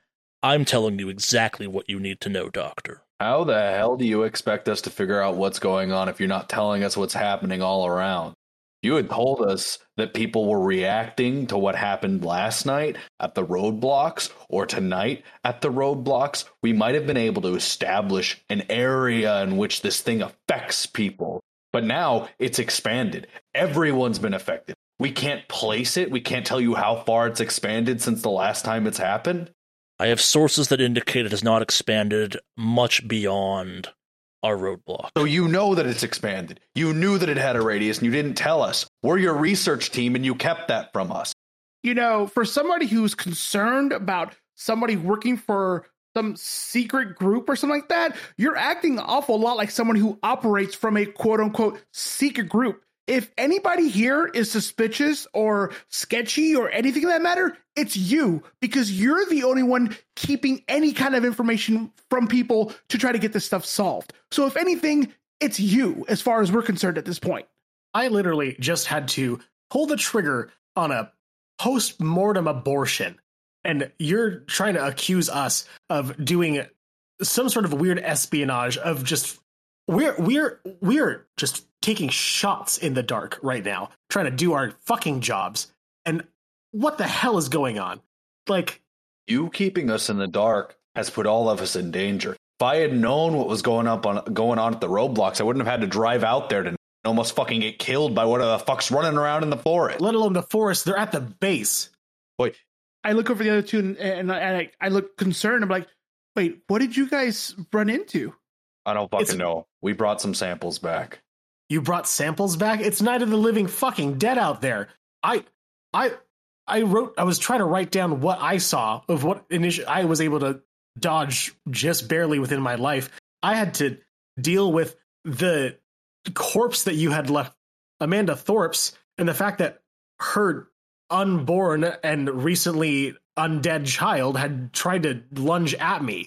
I'm telling you exactly what you need to know, Doctor. How the hell do you expect us to figure out what's going on if you're not telling us what's happening all around? You had told us that people were reacting to what happened last night at the roadblocks or tonight at the roadblocks. We might have been able to establish an area in which this thing affects people. But now it's expanded. Everyone's been affected. We can't place it. We can't tell you how far it's expanded since the last time it's happened. I have sources that indicate it has not expanded much beyond our roadblock. So you know that it's expanded. You knew that it had a radius and you didn't tell us. We're your research team and you kept that from us. You know, for somebody who's concerned about somebody working for some secret group or something like that, you're acting an awful lot like someone who operates from a quote unquote secret group. If anybody here is suspicious or sketchy or anything of that matter, it's you because you're the only one keeping any kind of information from people to try to get this stuff solved. So, if anything, it's you as far as we're concerned at this point. I literally just had to pull the trigger on a post mortem abortion and you're trying to accuse us of doing some sort of weird espionage of just we're we're we're just taking shots in the dark right now trying to do our fucking jobs and what the hell is going on like you keeping us in the dark has put all of us in danger if i had known what was going up on going on at the roadblocks i wouldn't have had to drive out there to almost fucking get killed by whatever the fuck's running around in the forest let alone the forest they're at the base Boy, I look over the other two and, and, I, I look concerned. I'm like, wait, what did you guys run into? I don't fucking It's- know. We brought some samples back. You brought samples back? It's Night of the Living fucking Dead out there. I I I wrote I was trying to write down what I saw of what initial I was able to dodge just barely within my life. I had to deal with the corpse that you had left Amanda Thorpe's and the fact that her unborn and recently undead child had tried to lunge at me.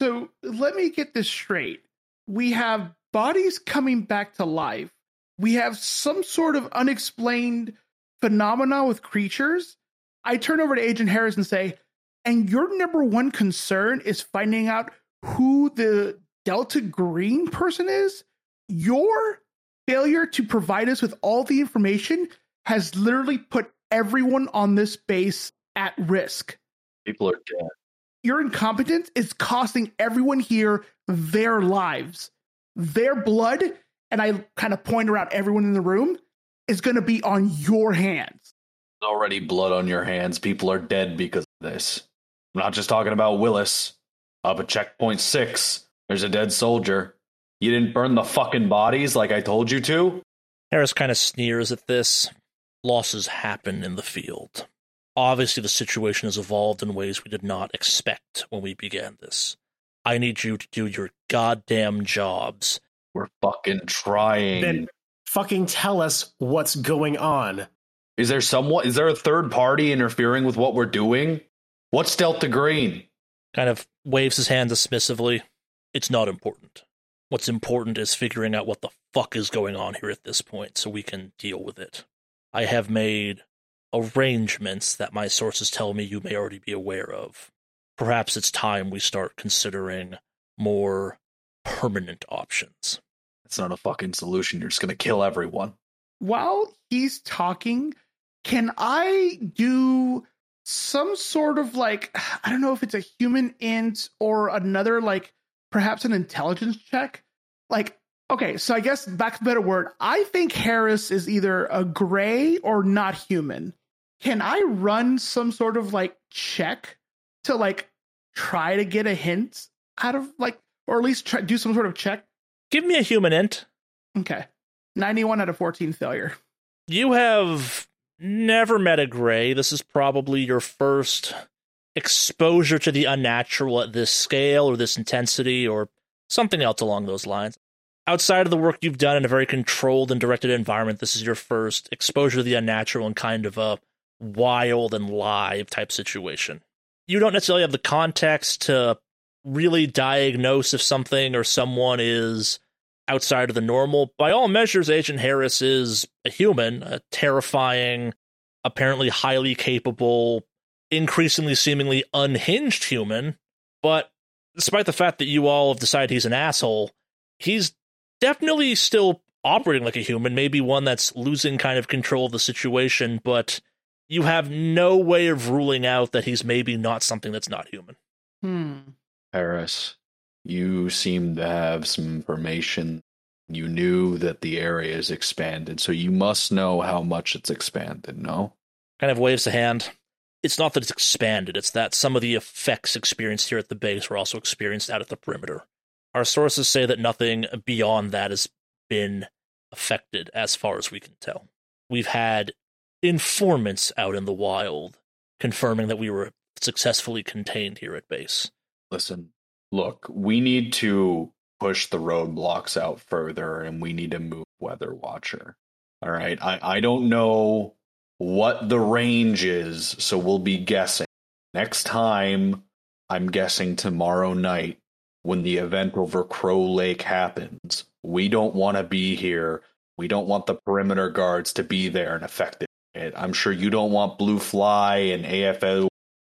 So let me get this straight. We have bodies coming back to life. We have some sort of unexplained phenomena with creatures. I turn over to Agent Harris and say, and your number one concern is finding out who the Delta Green person is? Your failure to provide us with all the information has literally put everyone on this base at risk People are dead. your incompetence is costing everyone here their lives. Their blood, and I kind of point around everyone in the room, is going to be on your hands. There's already blood on your hands. People are dead because of this. I'm not just talking about Willis. Up at checkpoint six, there's a dead soldier. You didn't burn the fucking bodies like I told you to? Harris kind of sneers at this. Losses happen in the field. Obviously, the situation has evolved in ways we did not expect when we began this. I need you to do your goddamn jobs. We're fucking trying. Then fucking tell us what's going on. is there someone is there a third party interfering with what we're doing? What's Delta Green? Kind of waves his hand dismissively. It's not important. What's important is figuring out what the fuck is going on here at this point so we can deal with it. I have made arrangements that my sources tell me you may already be aware of. Perhaps it's time we start considering more permanent options. It's not a fucking solution. You're just gonna kill everyone. While he's talking, can I do some sort of like, I don't know if it's a human int or another, like perhaps an intelligence check? Like, okay, so I guess back to a better word, I think Harris is either a gray or not human. Can I run some sort of like check to like try to get a hint out of like, or at least try do some sort of check? Give me a human int. Okay. 91 out of 14 failure. You have never met a gray. This is probably your first exposure to the unnatural at this scale or this intensity or something else along those lines. Outside of the work you've done in a very controlled and directed environment, this is your first exposure to the unnatural in kind of a wild and live type situation. You don't necessarily have the context to really diagnose if something or someone is outside of the normal. By all measures, Agent Harris is a human, a terrifying, apparently highly capable, increasingly seemingly unhinged human. But despite the fact that you all have decided he's an asshole, he's definitely still operating like a human, maybe one that's losing kind of control of the situation, but you have no way of ruling out that he's maybe not something that's not human. Hmm. Harris, you seem to have some information. You knew that the area is expanded, so you must know how much it's expanded, no? Kind of waves a hand. it's not that it's expanded, it's that some of the effects experienced here at the base were also experienced out at the perimeter. Our sources say that nothing beyond that has been affected as far as we can tell. We've had informants out in the wild confirming that we were successfully contained here at base. Listen, look, we need to push the roadblocks out further and we need to move Weather Watcher. All right. I, I don't know what the range is, so we'll be guessing. Next time, I'm guessing tomorrow night when the event over Crow Lake happens. We don't want to be here. We don't want the perimeter guards to be there and affect it. I'm sure you don't want Blue Fly and AFO,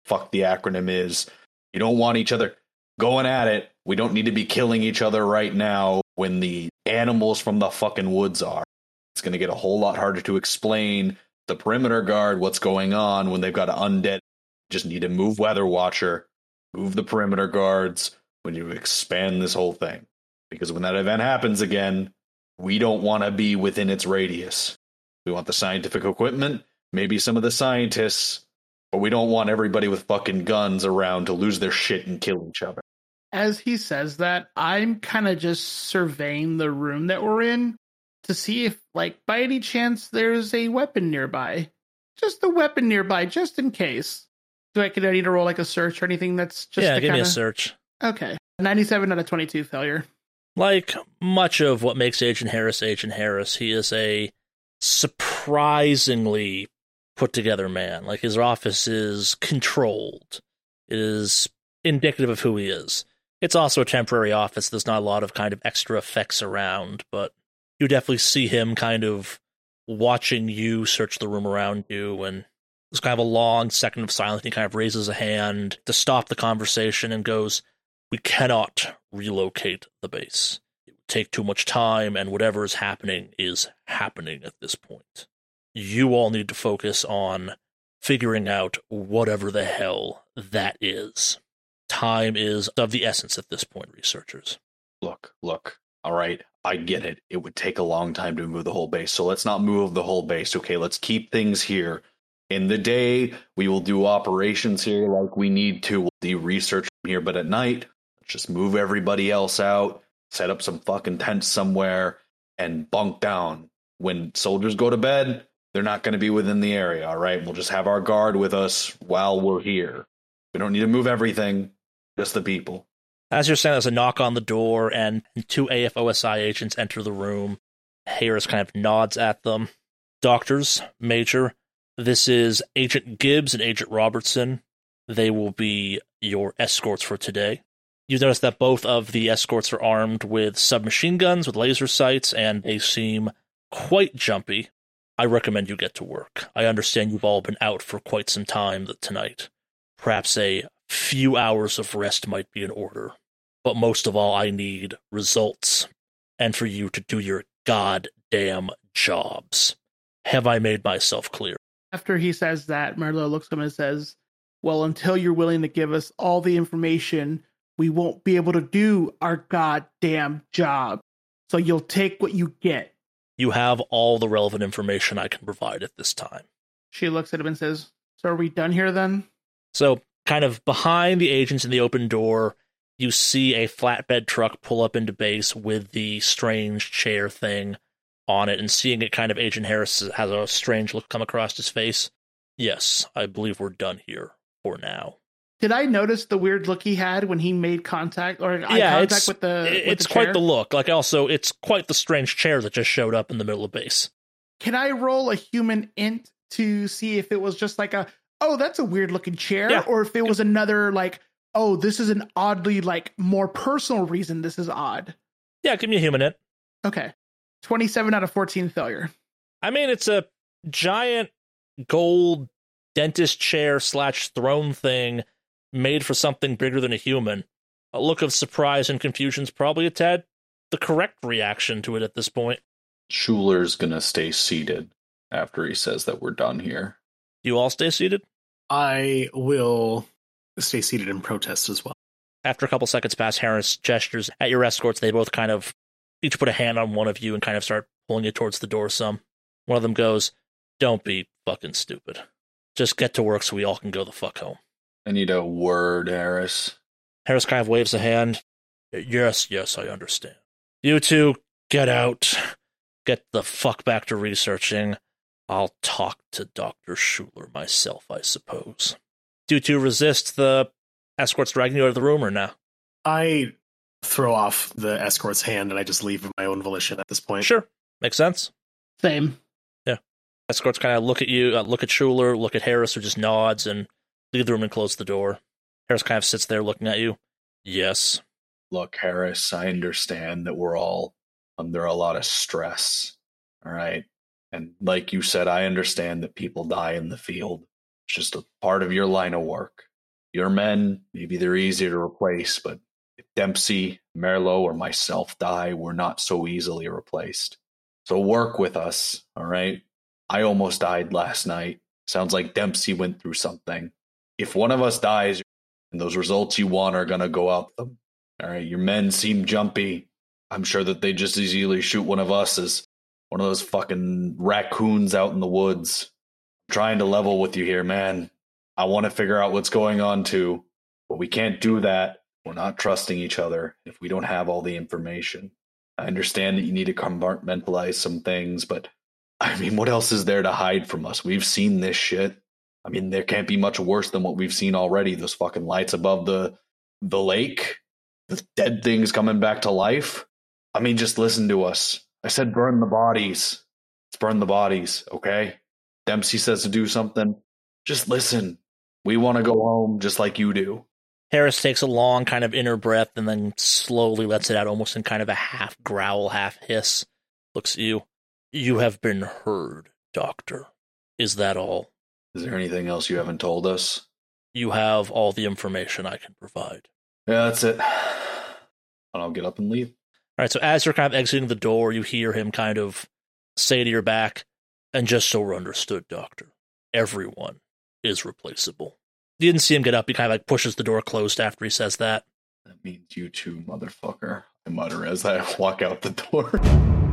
fuck the acronym is. You don't want each other going at it. We don't need to be killing each other right now when the animals from the fucking woods are. It's going to get a whole lot harder to explain the perimeter guard what's going on when they've got an undead. Just need to move Weather Watcher, move the perimeter guards when you expand this whole thing. Because when that event happens again, we don't want to be within its radius. We want the scientific equipment, maybe some of the scientists, but we don't want everybody with fucking guns around to lose their shit and kill each other. As he says that, I'm kind of just surveying the room that we're in to see if, like, by any chance, there's a weapon nearby. Just a weapon nearby, just in case. Do I, could I need to roll like a search or anything that's just yeah, give kinda... me a search. Okay. 97 out of 22 failure. Like much of what makes Agent Harris Agent Harris, he is a surprisingly put together man. Like his office is controlled. It is indicative of who he is. It's also a temporary office. There's not a lot of kind of extra effects around, but you definitely see him kind of watching you search the room around you and there's kind of a long second of silence. He kind of raises a hand to stop the conversation and goes, We cannot relocate the base. Take too much time, and whatever is happening is happening at this point. You all need to focus on figuring out whatever the hell that is. Time is of the essence at this point, researchers. Look, look, all right, I get it. It would take a long time to move the whole base, so let's not move the whole base. Okay, let's keep things here in the day we will do operations here like we need to we'll do research here but at night just move everybody else out set up some fucking tents somewhere and bunk down. When soldiers go to bed they're not going to be within the area all right? We'll just have our guard with us while we're here. We don't need to move everything just the people. As you're saying there's a knock on the door and two afosi agents enter the room. Harris kind of nods at them. Doctors major this is Agent Gibbs and Agent Robertson. They will be your escorts for today. You notice that both of the escorts are armed with submachine guns with laser sights, and they seem quite jumpy. I recommend you get to work. I understand you've all been out for quite some time tonight. Perhaps a few hours of rest might be in order. But most of all, I need results, and for you to do your goddamn jobs. Have I made myself clear? After he says that, Merlot looks at him and says, Well, until you're willing to give us all the information, we won't be able to do our goddamn job. So you'll take what you get. You have all the relevant information I can provide at this time. She looks at him and says, So are we done here then? So, kind of behind the agents in the open door, you see a flatbed truck pull up into base with the strange chair thing on it and seeing it kind of Agent Harris has a strange look come across his face. Yes, I believe we're done here for now. Did I notice the weird look he had when he made contact or eye yeah, contact it's, with the? with it's the quite the look. Like also, it's quite the strange chair that just showed up in the middle of base. Can I roll a human int to see if it was just like a oh that's a weird looking chair Yeah. or if it was another like oh this is an oddly like more personal reason this is odd. Yeah, give me a human int. Okay, twenty seven out of fourteen failure. I mean, it's a giant gold dentist chair slash throne thing made for something bigger than a human. A look of surprise and confusion is probably a tad the correct reaction to it at this point. Schuler's gonna stay seated after he says that we're done here. You all stay seated. I will stay seated in protest as well. After a couple seconds pass, Harris gestures at your escorts. They both kind of each put a hand on one of you and kind of start pulling you towards the door some. One of them goes, Don't be fucking stupid. Just get to work so we all can go the fuck home. I need a word, Harris. Harris kind of waves a hand. Yes, yes, I understand. You two, get out. Get the fuck back to researching. I'll talk to Dr. Schuler myself, I suppose. Do you two resist the escorts dragging you out of the room or no? I throw off the escort's hand and I just leave of my own volition at this point. Sure. Makes sense. Same. Yeah. Escorts kind of look at you, uh, look at Schuler, look at Harris, who just nods and leave the room and close the door. Harris kind of sits there looking at you. Yes. Look, Harris, I understand that we're all under a lot of stress. All right. And like you said, I understand that people die in the field. It's just a part of your line of work. Your men, maybe they're easier to replace, but if Dempsey, Merlot, or myself die, we're not so easily replaced. So work with us, all right? I almost died last night. Sounds like Dempsey went through something. If one of us dies, and those results you want are going to go out them. Um, all right, your men seem jumpy. I'm sure that they just as easily shoot one of us as one of those fucking raccoons out in the woods. I'm trying to level with you here, man. I want to figure out what's going on too, but we can't do that. We're not trusting each other if we don't have all the information. I understand that you need to compartmentalize some things, but I mean, what else is there to hide from us? We've seen this shit. I mean, there can't be much worse than what we've seen already. Those fucking lights above the the lake, the dead things coming back to life. I mean, just listen to us. I said burn the bodies. Let's burn the bodies, okay? Dempsey says to do something. Just listen. We want to go home just like you do. Harris takes a long kind of inner breath and then slowly lets it out almost in kind of a half growl, half hiss. Looks at you. You have been heard, Doctor. Is that all? Is there anything else you haven't told us? You have all the information I can provide. Yeah, that's it. And I'll get up and leave. All right, so as you're kind of exiting the door, you hear him kind of say to your back, and just so we're understood, Doctor, everyone is replaceable. You didn't see him get up. He kind of like pushes the door closed after he says that. That means you too, motherfucker. I mutter as I walk out the door.